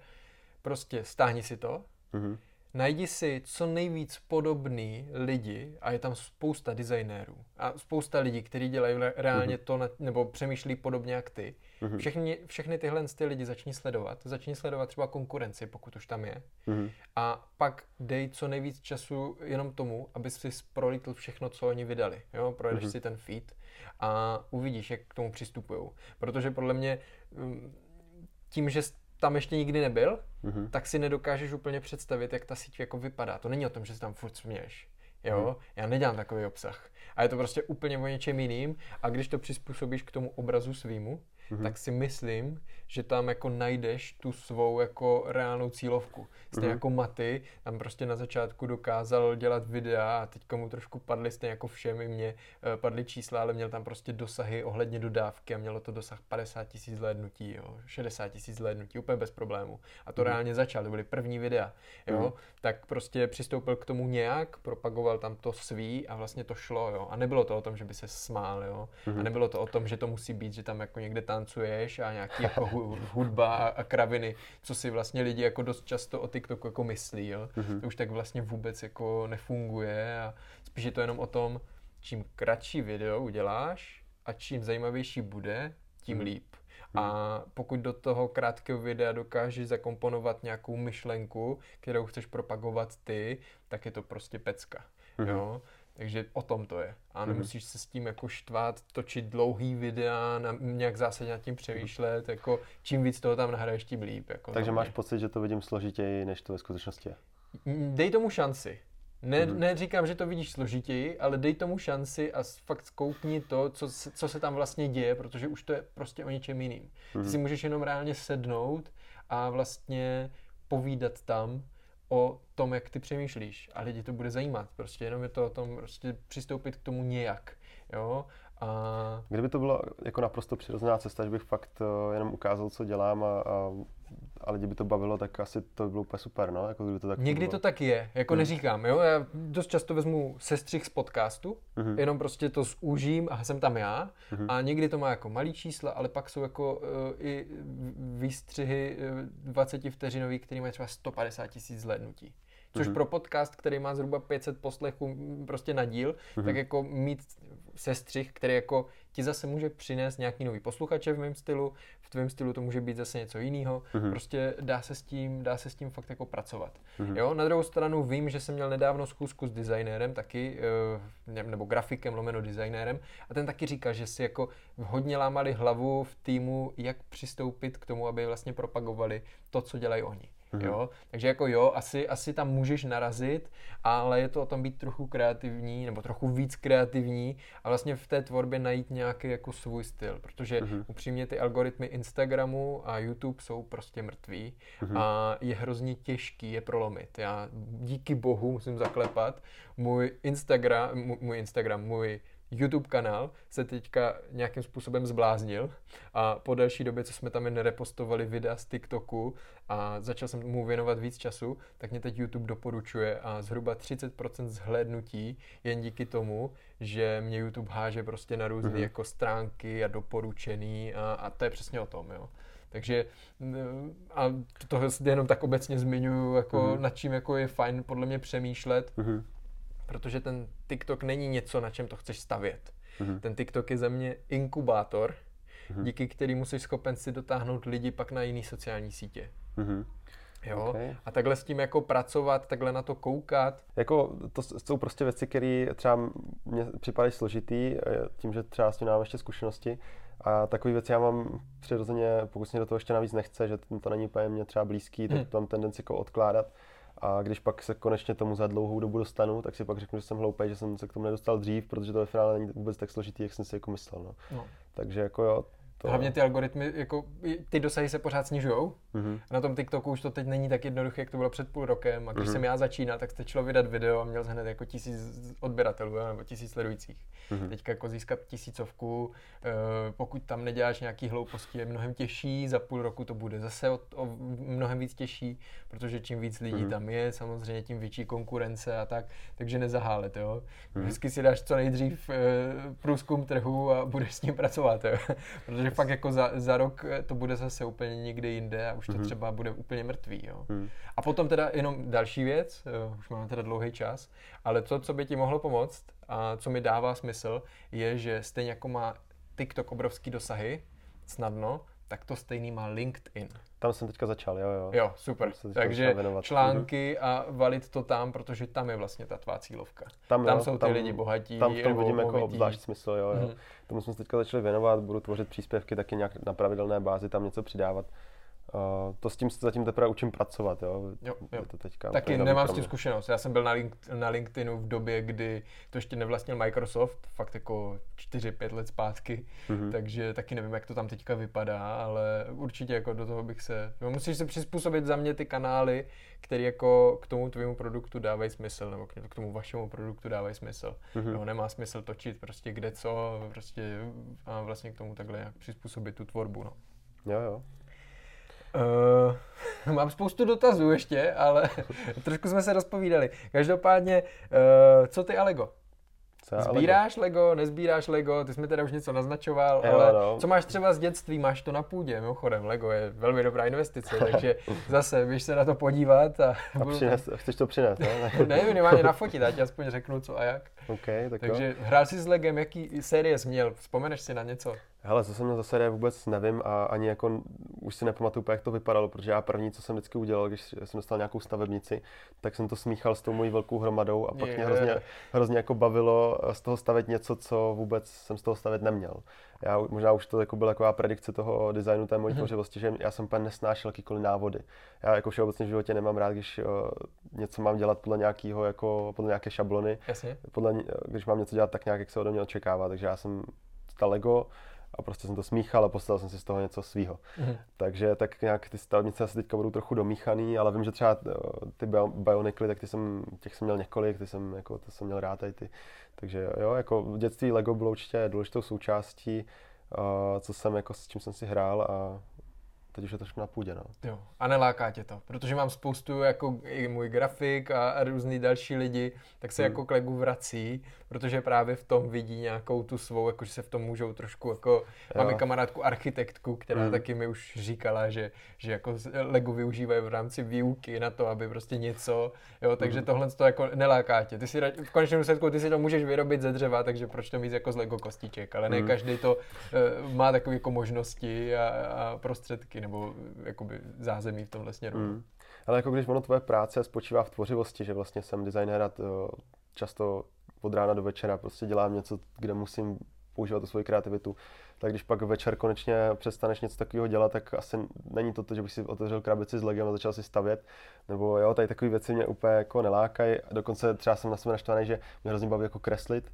prostě stáhni si to, mm-hmm najdi si co nejvíc podobný lidi a je tam spousta designérů a spousta lidí, kteří dělají reálně mm-hmm. to, na, nebo přemýšlí podobně jak ty. Mm-hmm. Všechny, všechny tyhle ty lidi začni sledovat. Začni sledovat třeba konkurenci, pokud už tam je. Mm-hmm. A pak dej co nejvíc času jenom tomu, aby si prolítl všechno, co oni vydali. Jo? Projedeš si ten feed a uvidíš, jak k tomu přistupují. Protože podle mě mm, tím, že tam ještě nikdy nebyl, mm-hmm. tak si nedokážeš úplně představit, jak ta síť jako vypadá. To není o tom, že se tam furt směješ. Jo, mm. já nedělám takový obsah. A je to prostě úplně o něčem jiným. A když to přizpůsobíš k tomu obrazu svýmu, mm-hmm. tak si myslím, že tam jako najdeš tu svou jako reálnou cílovku. Stejně mm-hmm. jako Maty, tam prostě na začátku dokázal dělat videa a teď mu trošku padly stejně jako všem i mě eh, padly čísla, ale měl tam prostě dosahy ohledně dodávky a mělo to dosah 50 tisíc zhlédnutí, jo, 60 tisíc zhlédnutí, úplně bez problému. A to mm-hmm. reálně začal, to byly první videa, jo, mm-hmm. tak prostě přistoupil k tomu nějak, propagoval tam to svý a vlastně to šlo, jo. A nebylo to o tom, že by se smál, jo. Mm-hmm. A Mhm. nebylo to o tom, že to musí být, že tam jako někde tancuješ a nějaký jako hu- hudba a, a kraviny, co si vlastně lidi jako dost často o TikToku jako myslí, jo. Mhm. Mm-hmm. To už tak vlastně vůbec jako nefunguje a spíš je to jenom o tom, čím kratší video uděláš a čím zajímavější bude, tím Mhm. líp. A pokud do toho krátkého videa dokážeš zakomponovat nějakou myšlenku, kterou chceš propagovat ty, tak je to prostě pecka. Mhm. Jo? Takže o tom to je. A nemusíš se s tím jako štvát, točit dlouhý videa, na, nějak zásadně nad tím přemýšlet, jako čím víc toho tam nahraješ, tím líp. Jako Takže máš pocit, že to vidím složitěji, než to ve skutečnosti je. Mm, Dej tomu šanci. Ne, Mhm. Neříkám, že to vidíš složitěji, ale dej tomu šanci a fakt zkoukni to, co se, co se tam vlastně děje, protože už to je prostě o něčem jiným. Mhm. Ty si můžeš jenom reálně sednout a vlastně povídat tam o tom, jak ty přemýšlíš a lidi to bude zajímat. Prostě jenom je to o tom prostě přistoupit k tomu nějak. Jo? A Kdyby to bylo jako naprosto přirozená cesta, že bych fakt uh, jenom ukázal, co dělám a, a, a lidi by to bavilo, tak asi to by bylo úplně super, no? Jako kdyby to tak Někdy bylo. to tak je, jako Hmm. neříkám, jo, já dost často vezmu sestřih z podcastu, Mhm. jenom prostě to zúžím a jsem tam já Mhm. a někdy to má jako malý čísla, ale pak jsou jako uh, i výstřihy uh, 20 vteřinový, který mají třeba 150 tisíc zhlédnutí. Což Mhm. pro podcast, který má zhruba 500 poslechů m, prostě na díl, Mhm. tak jako mít sestřih, který jako ti zase může přinést nějaký nový posluchače v mém stylu, v tvém stylu to může být zase něco jiného. Mhm. Prostě dá se s tím, dá se s tím fakt jako pracovat. Mhm. Jo, na druhou stranu vím, že jsem měl nedávno zkusku s designérem taky, eh, ne- nebo grafikem lomeno designérem a ten taky říkal, že si jako hodně lámali hlavu v týmu, jak přistoupit k tomu, aby vlastně propagovali to, co dělají oni. Mhm. Jo? Takže jako jo, asi, asi tam můžeš narazit, ale je to o tom být trochu kreativní, nebo trochu víc kreativní a vlastně v té tvorbě najít nějaký jako svůj styl, protože Mhm. upřímně ty algoritmy Instagramu a YouTube jsou prostě mrtví Mhm. a je hrozně těžký je prolomit. Já díky bohu musím zaklepat, můj Instagram, můj, můj Instagram, můj YouTube kanál se teďka nějakým způsobem zbláznil a po delší době, co jsme tam jen repostovali videa z TikToku a začal jsem mu věnovat víc času, tak mě teď YouTube doporučuje a zhruba 30% zhlédnutí jen díky tomu, že mě YouTube háže prostě na různé Mhm. jako stránky a doporučený a, a to je přesně o tom, jo. Takže mm, a to jenom tak obecně zmiňuji, jako Mhm. nad čím jako je fajn podle mě přemýšlet, Mhm. Protože ten TikTok není něco, na čem to chceš stavět. Mhm. Ten TikTok je za mě inkubátor, Mhm. díky kterému jsi schopen si dotáhnout lidi pak na jiný sociální sítě. Mhm. Jo? Okay. A takhle s tím jako pracovat, takhle na to koukat. Jako to jsou prostě věci, které třeba mně připadají složitý, eh, tím, že třeba s tím mám ještě zkušenosti. A takové věci já mám přirozeně, pokud se mě do toho ještě navíc nechce, že to není úplně mě třeba blízký, tak Hmm. mám tendenci jako odkládat. A když pak se konečně tomu za dlouhou dobu dostanu, tak si pak řeknu, že jsem hloupý, že jsem se k tomu nedostal dřív, protože to ve finále není vůbec tak složitý, jak jsem si jako myslel. No. No. Takže jako jo, to... Hlavně ty algoritmy, jako ty dosahy se pořád snižujou. Mhm. Na tom TikToku už to teď není tak jednoduché, jak to bylo před půl rokem. A když Mhm. jsem já začínal, tak stačilo vydat video a měl jsem hned jako tisíc odběratelů nebo tisíc sledujících. Mhm. Teďka jako získat tisícovku, eh, pokud tam neděláš nějaký hlouposti, je mnohem těžší. Za půl roku to bude zase o, o mnohem víc těžší, protože čím víc lidí Mhm. tam je, samozřejmě tím větší konkurence a tak. Takže nezahálet, jo. Mhm. Vždycky si dáš co nejdřív eh, průzkum trhu a budeš s ním pracovat, jo. [laughs] Protože fakt jako za, za rok eh, to bude zase úplně někde jinde a už to Mhm. třeba bude úplně mrtvý, jo. Mhm. A potom teda jenom další věc, eh, už máme teda dlouhý čas, ale to, co by ti mohlo pomoct a co mi dává smysl, je, že stejně jako má TikTok obrovský dosahy, snadno, tak to stejný má LinkedIn. Tam jsem teďka začal, jo, jo. Jo, super. Tam Takže články a valit to tam, protože tam je vlastně ta tvá cílovka. Tam, jo, jsou ty lidi bohatí. Tam v tom vidím jako obzvlášť smysl, jo, jo. Mhm. Tomu jsme se teďka začali věnovat, budu tvořit příspěvky taky nějak na pravidelné bázi, tam něco přidávat. Uh, to s tím se zatím teprve učím pracovat, jo. Jo, jo. Je to teďka Taky nemám s tím zkušenost. Já jsem byl na, link, na LinkedInu v době, kdy to ještě nevlastnil Microsoft, fakt jako 4-5 let zpátky, Mhm. takže taky nevím, jak to tam teďka vypadá, ale určitě jako do toho bych se... No, musíš se přizpůsobit za mě ty kanály, které jako k tomu tvému produktu dávají smysl, nebo k tomu vašemu produktu dávají smysl. Mhm. Jo, nemá smysl točit prostě kde co, prostě a vlastně k tomu takhle nějak přizpůsobit tu tvorbu, no. Jo, jo. Uh, [laughs] mám spoustu dotazů ještě, ale [laughs] trošku jsme se rozpovídali. Každopádně, uh, co ty Alego? Co já, Sbíráš Lego, nezbíráš Lego, ty jsi mi teda už něco naznačoval, Jo, ale no. co máš třeba z dětství, máš to na půdě, mimochodem, Lego je velmi dobrá investice, [laughs] takže zase běž se na to podívat a, A přines, chceš to přinést, ne? ne, minimálně nafotit, ať aspoň řeknu co a jak. OK, tak jo. Takže hrál jsi s Legem, jaký série jsi měl, vzpomeneš si na něco? Hele, co jsem měl za série, vůbec nevím a ani jako už si nepamatuju, jak to vypadalo, protože já první, co jsem vždycky udělal, když jsem dostal nějakou stavebnici, tak jsem to smíchal s tou mojí velkou hromadou a pak Je. mě hrozně, hrozně jako bavilo z toho stavět něco, co vůbec jsem z toho stavět neměl. Já možná už to jako byla taková predikce toho designu té mojí tvořivosti, že já jsem úplně nesnášel jakýkoliv návody. Já jako všeobecně v životě nemám rád, když uh, něco mám dělat podle nějakého, jako podle nějaké šablony Jasně. podle, ní- když mám něco dělat tak nějak, jak se ode mě očekává. Takže já jsem ta Lego a prostě jsem to smíchal a postavil jsem si z toho něco svýho. Mhm. Takže tak nějak ty stavebnice asi teďka budou trochu domíchaný, ale vím, že třeba eh, ty bio- Bionicly, tak ty jsem, těch jsem měl několik, ty jsem, jako, to jsem měl rád tady ty. Takže jo, jako v dětství Lego bylo určitě důležitou součástí, uh, co jsem, jako, s čím jsem si hrál a teď už je trošku na půdě, no. Jo, a neláká tě to, protože mám spoustu, jako i můj grafik a, a různý další lidi, tak se Hmm. jako k Legu vrací, protože právě v tom vidí nějakou tu svou, jako že se v tom můžou trošku, jako máme Jo. kamarádku architektku, která Hmm. taky mi už říkala, že, že jako Lego využívají v rámci výuky na to, aby prostě něco, jo, takže Hmm. tohle to jako neláká tě. Ty si v konečném důsledku ty si to můžeš vyrobit ze dřeva, takže proč to mít jako z Lego kostiček, ale ne Hmm. každý to uh, má takové jako možnosti a, a prostředky nebo eh, jakoby zázemí v tomhle směru. Mm. Ale jako když ono tvoje práce spočívá v tvořivosti, že vlastně jsem designér a to často od rána do večera prostě dělám něco, kde musím používat tu svoji kreativitu, tak když pak večer konečně přestaneš něco takového dělat, tak asi není to to, že bych si otevřel krabici s legem a začal si stavět, nebo jo, tady takové věci mě úplně jako nelákají, dokonce třeba jsem na sebe naštvaný, že mě hrozně baví jako kreslit,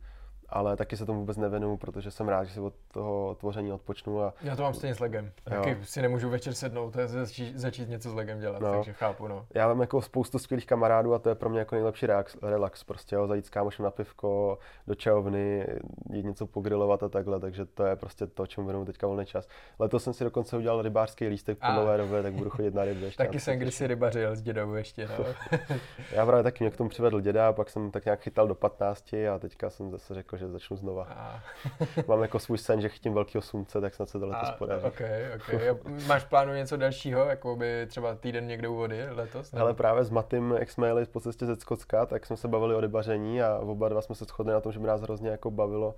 ale taky se tomu vůbec nevěnuju, protože jsem rád, že si od toho tvoření odpočnu a Já to mám stejně s Legem. Taky si nemůžu večer sednout a začít, začít něco s Legem dělat, No. takže chápu, no. Já mám jako spoustu skvělých kamarádů a to je pro mě jako nejlepší relax, relax prostě, jo, zajít s kámošem na pivko, do čajovny, jít něco pogrilovat a takhle, takže to je prostě to, čemu věnuju teďka volný čas. Letos jsem si dokonce udělal rybářský lístek po A. nové době, tak budu chodit na ryby. ještě Taky jsem kdysi rybařil s dědou ještě, no. [laughs] Já právě taky mě k tomu přivedl děda, pak jsem tak nějak chytal do 15 a teďka jsem zase řekl, že začnu znova. A, [laughs] Mám jako svůj sen, že chytím velkého slunce, tak snad se to letos a, podaří. ok, ok. [laughs] A Máš plánu něco dalšího, jako by třeba týden někde u vody letos? nebo? Hele, právě s Matym, jak jsme jeli po cestě ze Skotska, tak jsme se bavili o rybaření a oba dva jsme se shodli na tom, že by nás hrozně jako bavilo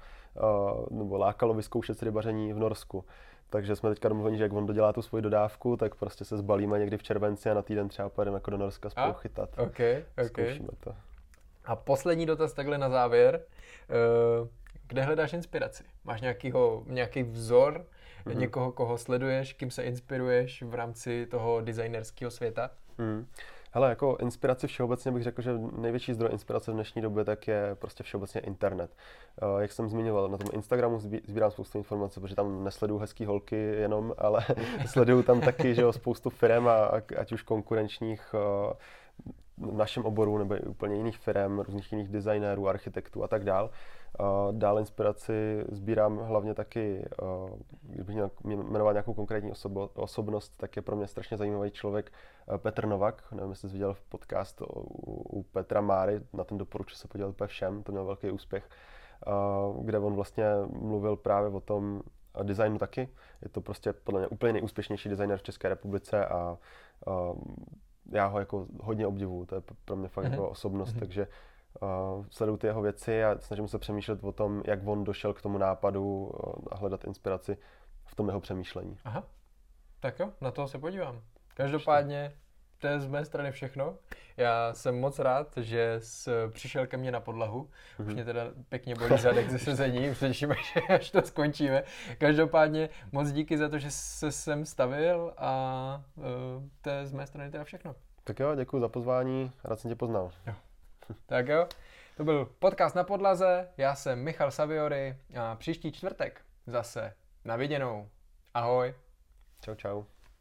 uh, nebo lákalo vyzkoušet si rybaření v Norsku. Takže jsme teďka domluveni, že jak on dodělá tu svoji dodávku, tak prostě se zbalíme někdy v červenci a na týden třeba pojedeme jako do Norska spolu A? chytat. Ok, ok. Zkoušíme to. A poslední dotaz takhle na závěr. Eh, Kde hledáš inspiraci? Máš nějakýho, nějaký vzor, Mhm. někoho, koho sleduješ, kým se inspiruješ v rámci toho designerského světa? Hmm. Hele, jako inspiraci všeobecně bych řekl, že největší zdroj inspirace v dnešní době tak je prostě všeobecně internet. Uh, jak jsem zmiňoval, na tom Instagramu sbí- sbírám spoustu informací, protože tam nesleduju hezký holky jenom, ale [laughs] sleduju tam taky, že jo, spoustu firm, a, ať už konkurenčních uh, v našem oboru nebo úplně jiných firm, různých jiných designérů, architektů a tak dál. Uh, dál inspiraci sbírám hlavně taky, uh, kdybych měl jmenovat nějakou konkrétní osobo, osobnost, tak je pro mě strašně zajímavý člověk uh, Petr Novak. Nevím, jestli jsi viděl v podcast u, u Petra Máry, na ten doporučuji se podívat úplně všem, to měl velký úspěch, kde on vlastně mluvil právě o tom designu taky. Je to prostě podle mě úplně nejúspěšnější designer v České republice a já ho jako hodně obdivuju, to je pro mě fakt Mhm. jako osobnost, Mhm. takže uh, sleduju ty jeho věci a snažím se přemýšlet o tom, jak on došel k tomu nápadu uh, a hledat inspiraci v tom jeho přemýšlení. Aha, tak jo, na to se podívám. Každopádně, to je z mé strany všechno. Já jsem moc rád, že jsi přišel ke mně na podlahu. Už Mhm. mě teda pěkně bolí zadek ze sezení, už těším, až, až to skončíme. Každopádně moc díky za to, že se sem stavil a uh, to je z mé strany teda všechno. Tak jo, děkuji za pozvání, rád jsem tě poznal. Tak jo, to byl podcast na podlaze, já jsem Michal Saviory a příští čtvrtek zase na viděnou. Ahoj. Čau, čau.